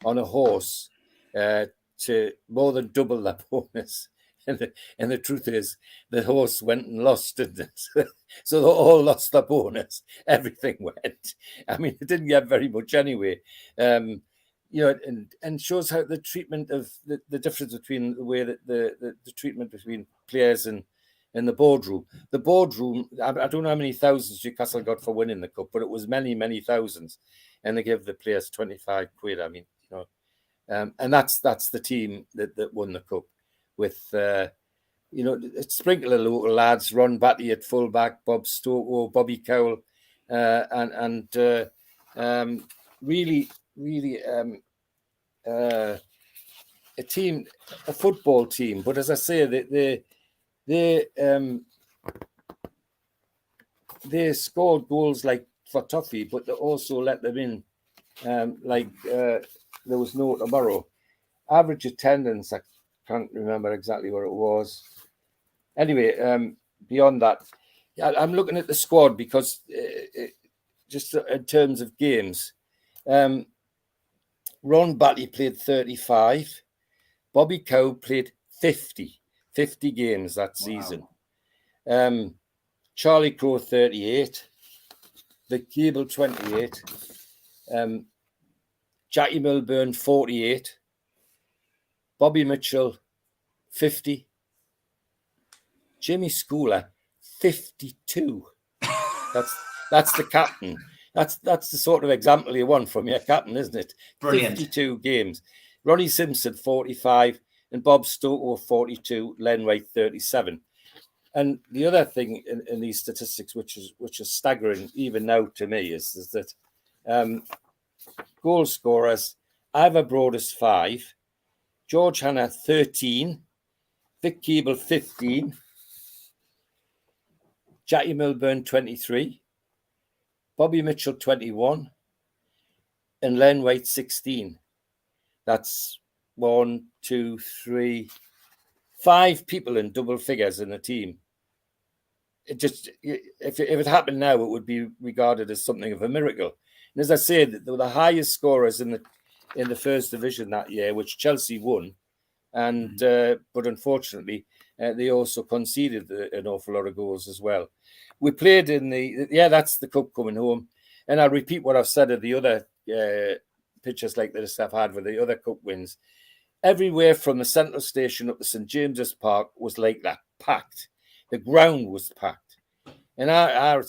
on a horse uh, to more than double that bonus. And the, and the truth is, the horse went and lost it. so they all lost the bonus. Everything went. I mean, it didn't get very much anyway. Um, you know, and, and shows how the treatment of the, the difference between the way that the, the, the treatment between players and in the boardroom. The boardroom, I, I, don't know how many thousands Newcastle got for winning the cup, but it was many, many thousands. And they gave the players 25 quid. I mean, you know, um, and that's that's the team that, that won the cup with, uh, you know, sprinkle of local lads, Ron Batty at fullback, Bob Stokoe, Bobby Cowell, uh, and, and uh, um, really really um, uh, a team, a football team. But as I say, they they they, um, they scored goals like for Toffee, but they also let them in. Um, like uh, there was no tomorrow. Average attendance, I can't remember exactly where it was. Anyway, um, beyond that, I'm looking at the squad because uh, just in terms of games, um, Ron Batty played 35. Bobby Cowell played 50, 50 games that season. Wow. Um, Charlie Crowe 38. Vic Keeble 28. Um, Jackie Milburn 48. Bobby Mitchell 50. Jimmy Scoular 52. That's that's the captain. That's that's the sort of example you want from your captain, isn't it? Brilliant. 52 games. Ronnie Simpson, 45, and Bob Stokoe, 42, Len White, 37. And the other thing in, in, these statistics, which is which is staggering even now to me, is, is that um, goal scorers, Ivor Broadis, five, George Hannah, 13, Vic Keeble, 15, Jackie Milburn, 23, Bobby Mitchell 21 and Len White 16. That's one, two, three, five people in double figures in a team. It just if it, if it happened now, it would be regarded as something of a miracle. And as I said, they were the highest scorers in the in the first division that year, which Chelsea won, and mm-hmm. uh, but unfortunately, uh, they also conceded an awful lot of goals as well we played in the yeah, that's the cup coming home. And I'll repeat what I've said of the other uh, pictures like this I've had with the other cup wins. Everywhere from the central station up to St James's Park was like that, packed. The ground was packed. And I, I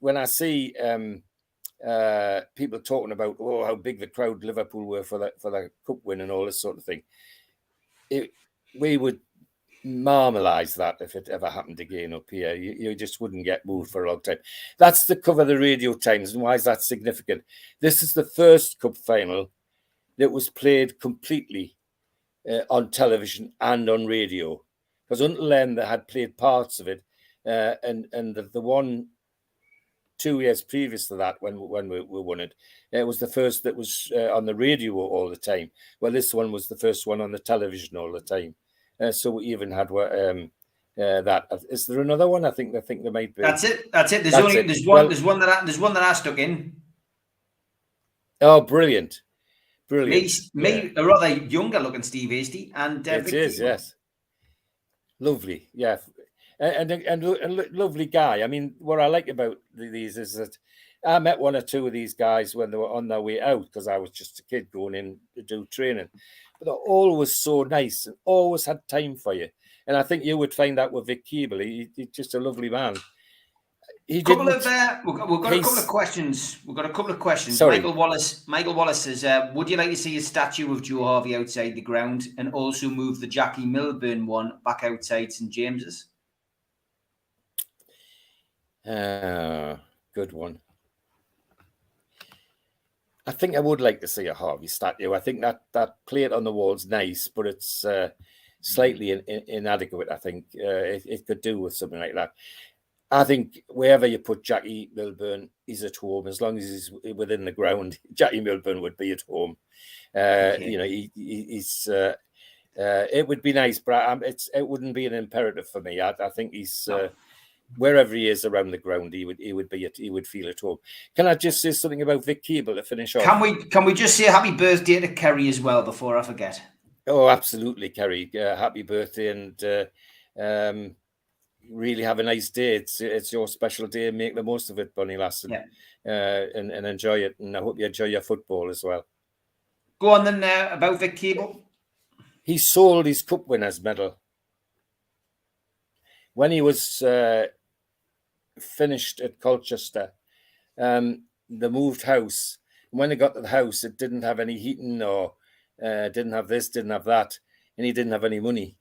when I see um, uh, people talking about oh how big the crowd Liverpool were for that for the cup win and all this sort of thing, it, we would marmalise that if it ever happened again up here. You, you, just wouldn't get moved for a long time. That's the cover the radio times. And why is that significant? This is the first cup final that was played completely uh, on television and on radio. because until then they had played parts of it, uh, and and the, the one two years previous to that when when we, we won it, it was the first that was uh, on the radio all the time. Well, this one was the first one on the television all the time. Uh, so we even had um, uh, that. Is there another one? I think I think there might be. That's it. That's it. There's That's only it. there's one Well- there's one that I, there's one that I stuck in. Oh, brilliant, Me, brilliant! me a rather younger looking Steve Hasty and uh, It Vic is, yes. Lovely, yeah, and and, and a lovely guy. I mean, what I like about these is that I met one or two of these guys when they were on their way out because I was just a kid going in to do training, but they're always so nice and always had time for you. And I think you would find that with Vic Keeble. He, he's just a lovely man. He couple of uh, we've got, we've got a couple of questions. We've got a couple of questions. Sorry. Michael Wallace. Michael Wallace says, uh, "Would you like to see a statue of Joe Harvey outside the ground, and also move the Jackie Milburn one back outside St James's?" Ah, good one. I think I would like to see a Harvey statue. I think that that plate on the wall's nice, but it's uh, slightly in, in- inadequate. I think uh, it, it could do with something like that. I think wherever you put Jackie Milburn, he's at home as long as he's within the ground. Jackie Milburn would be at home. Uh, Okay. You know, he, he, he's. Uh, uh, it would be nice, but um, it's it wouldn't be an imperative for me. I, I think he's No. Wherever he is around the ground, he would he would be at, he would feel at home. Can I just say something about Vic Keeble to finish off? Can we can we just say happy birthday to Kerry as well before I forget? Oh, absolutely, Kerry. Uh, happy birthday and uh, um, really have a nice day. It's it's your special day. Make the most of it, Bunny Lassen, Yeah. uh, and, and enjoy it. And I hope you enjoy your football as well. Go on then uh, about Vic Keeble. He sold his Cup Winners' medal when he was uh, finished at Colchester. Um, they moved house. When they got to the house, it didn't have any heating or uh, didn't have this, didn't have that, and he didn't have any money.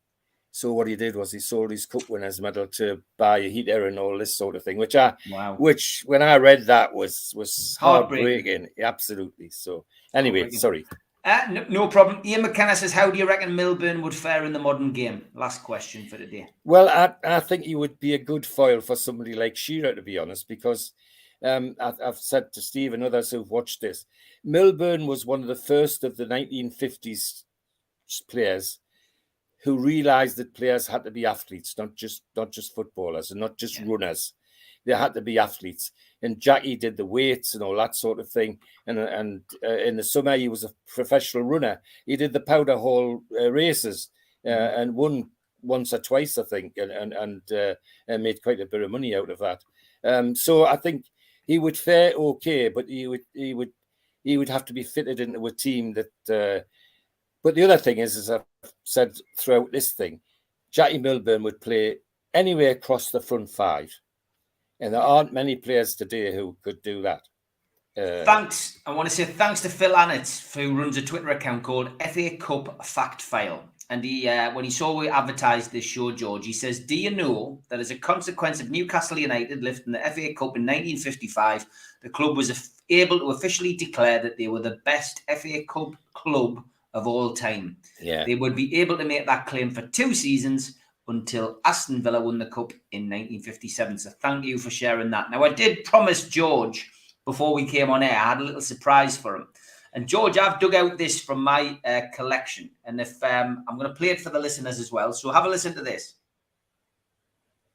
So what he did was he sold his Cup Winners' medal to buy a heater and all this sort of thing, which I, Wow. which when I read that was was Heartbreaking. heartbreaking. Absolutely. So anyway, sorry. Uh, no, no problem. Ian McKenna says, "How do you reckon Milburn would fare in the modern game?" Last question for today. Well, I, I think he would be a good foil for somebody like Shearer, to be honest, because um, I, I've said to Steve and others who've watched this, Milburn was one of the first of the 1950s players who realised that players had to be athletes, not just not just footballers and not just Yeah. runners. They had to be athletes. And Jackie did the weights and all that sort of thing. And and uh, in the summer, he was a professional runner. He did the Powderhall uh, races uh, and won once or twice, I think, and and and, uh, and made quite a bit of money out of that. Um, so I think he would fare okay, but he would he would he would have to be fitted into a team that. Uh, but the other thing is, as I've said throughout this thing, Jackie Milburn would play anywhere across the front five, and there aren't many players today who could do that. Uh, Thanks. I want to say thanks to Phil Annett, who runs a Twitter account called FA Cup Fact File. And he, uh, when he saw we advertised this show, George, he says, "Do you know that as a consequence of Newcastle United lifting the FA Cup in 1955, the club was able to officially declare that they were the best FA Cup club of all time. yeah, They would be able to make that claim for two seasons until Aston Villa won the cup in 1957. So thank you for sharing that. Now, I did promise George before we came on air, I had a little surprise for him. And George, I've dug out this from my uh, collection, and if um, I'm going to play it for the listeners as well. So have a listen to this.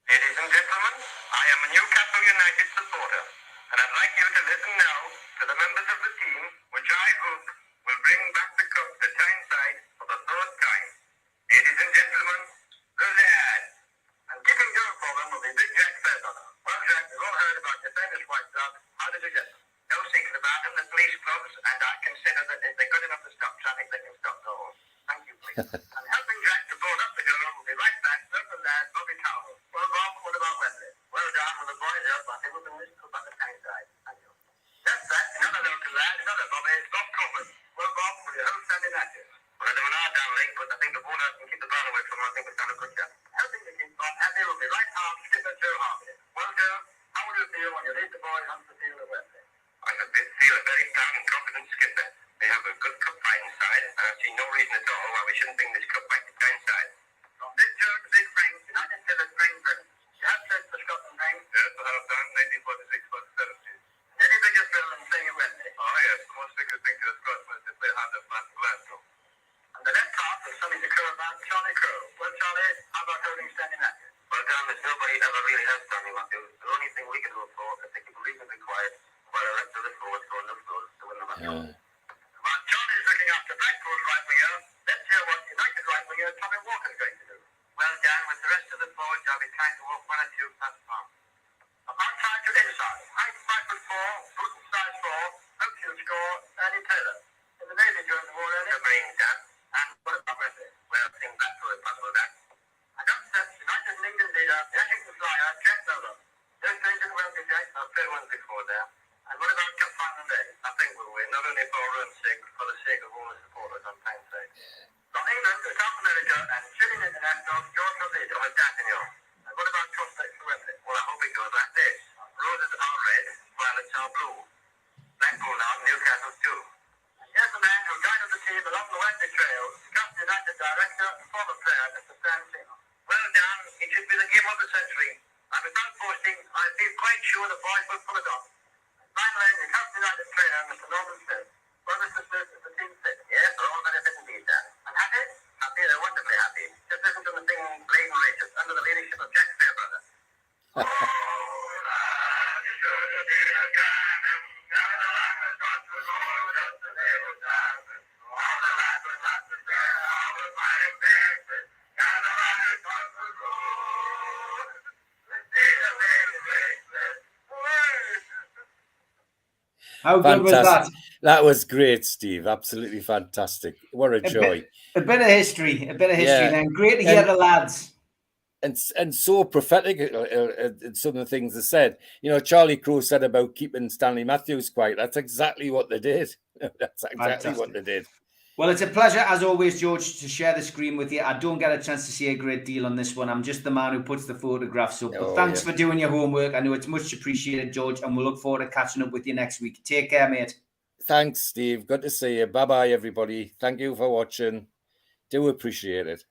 Ladies and gentlemen, I am a Newcastle United supporter, and I'd like you to listen now to the members of the team, which I hope will bring back the cup to Tyneside for the third time. Ladies and gentlemen, the lad. And kicking goal for them will be Big Jack Fairbrother. Well, Jack, we've all heard about your famous white dog. How did you get them? No secret about them. The police clubs, and I consider that if they're good enough to stop traffic, they can stop goals. Thank you, please. and helping Jack to board up the girl will be right back. Local lad, Bobby Cowell. Well, Bob, what about Wembley? Well done with the boys up. I think we'll bring this club back to Tyneside. Thank you. That's that. Another local lad, another Bobby. It's Bob Coleman. Well, Bob, will you hold Sunday matches? Well, they were not down late, but I think the ball can keep the ball away from them. I think we've done a good job. Helping the keep Bob happy will be right arm skipper Joe Harvey. Well, Joe, how will you feel when you lead the boys onto the field at Wembley? I should be- feel a very proud and confident skipper. They have a good cup fighting side, and I see no reason at all why we shouldn't bring this Charlie Crowe. Well, Charlie, how about holding Stanley Matthews? Well, Dan, there's nobody ever really has Stanley Matthews. The only thing we can hope for is to keep him reasonably quiet while the rest of the forwards go on the floor to win the match. Uh, While Charlie's looking after Blackpool's right winger, let's hear what United right winger Tommy Walker's going to do. Well, Dan, with the rest of the forwards, I'll be trying to walk one or two platforms. From outside to inside, height five foot four, boot and size four, hope he'll score, Ernie Taylor. In the Navy during the war earlier. Submarine, Dan. And what about Wembley? Well, I think Blackpool is possible, Dan. And upset United and England leader, the Ashington flyer, Jack Milburn. Those things in Welby, Jack, I've played one before there. And what about Cup Final Day? I think we'll win, not only for our own sake, but for the sake of all the supporters on time's sake. From England to South America and Chilean international, George Rodriguez of Dagenio. And what about prospects for Wembley? Well, I hope it goes like this. Roses are red, violets are blue. Blackpool now, Newcastle too. And here's the man who guided the team along the Wembley Trail, Scotland United director and former player, Mr. Stan Seymour. Well done. It should be the game of the century. And without boasting, I feel quite sure the boys will pull it off. And finally, the Scotland United player, Mr. Norman Smith. Well, Mr. Smith, is the team fit? Yes, they're all very fit indeed, Dan. And happy? Happy, they're wonderfully happy. Just listen to the thing Blaydon Races under the leadership of Jack Fairbrother. How good was that? That was great, Steve. Absolutely fantastic. What a bit- joy. A bit of history, a bit of history. Yeah. Then great to hear And- the lads. and and so prophetic uh, uh, uh, some of the things they said. You know, Charlie Crowe said about keeping Stanley Matthews quiet. That's exactly what they did. That's exactly what they did. Well, it's a pleasure as always, George, to share the screen with you. I don't get a chance to see a great deal on this one. I'm just the man who puts the photographs up. But Oh, thanks yeah. for doing your homework. I know it's much appreciated, George, and we'll look forward to catching up with you next week. Take care, mate. Thanks, Steve. Good to see you. Bye bye, everybody. Thank you for watching. Do appreciate it.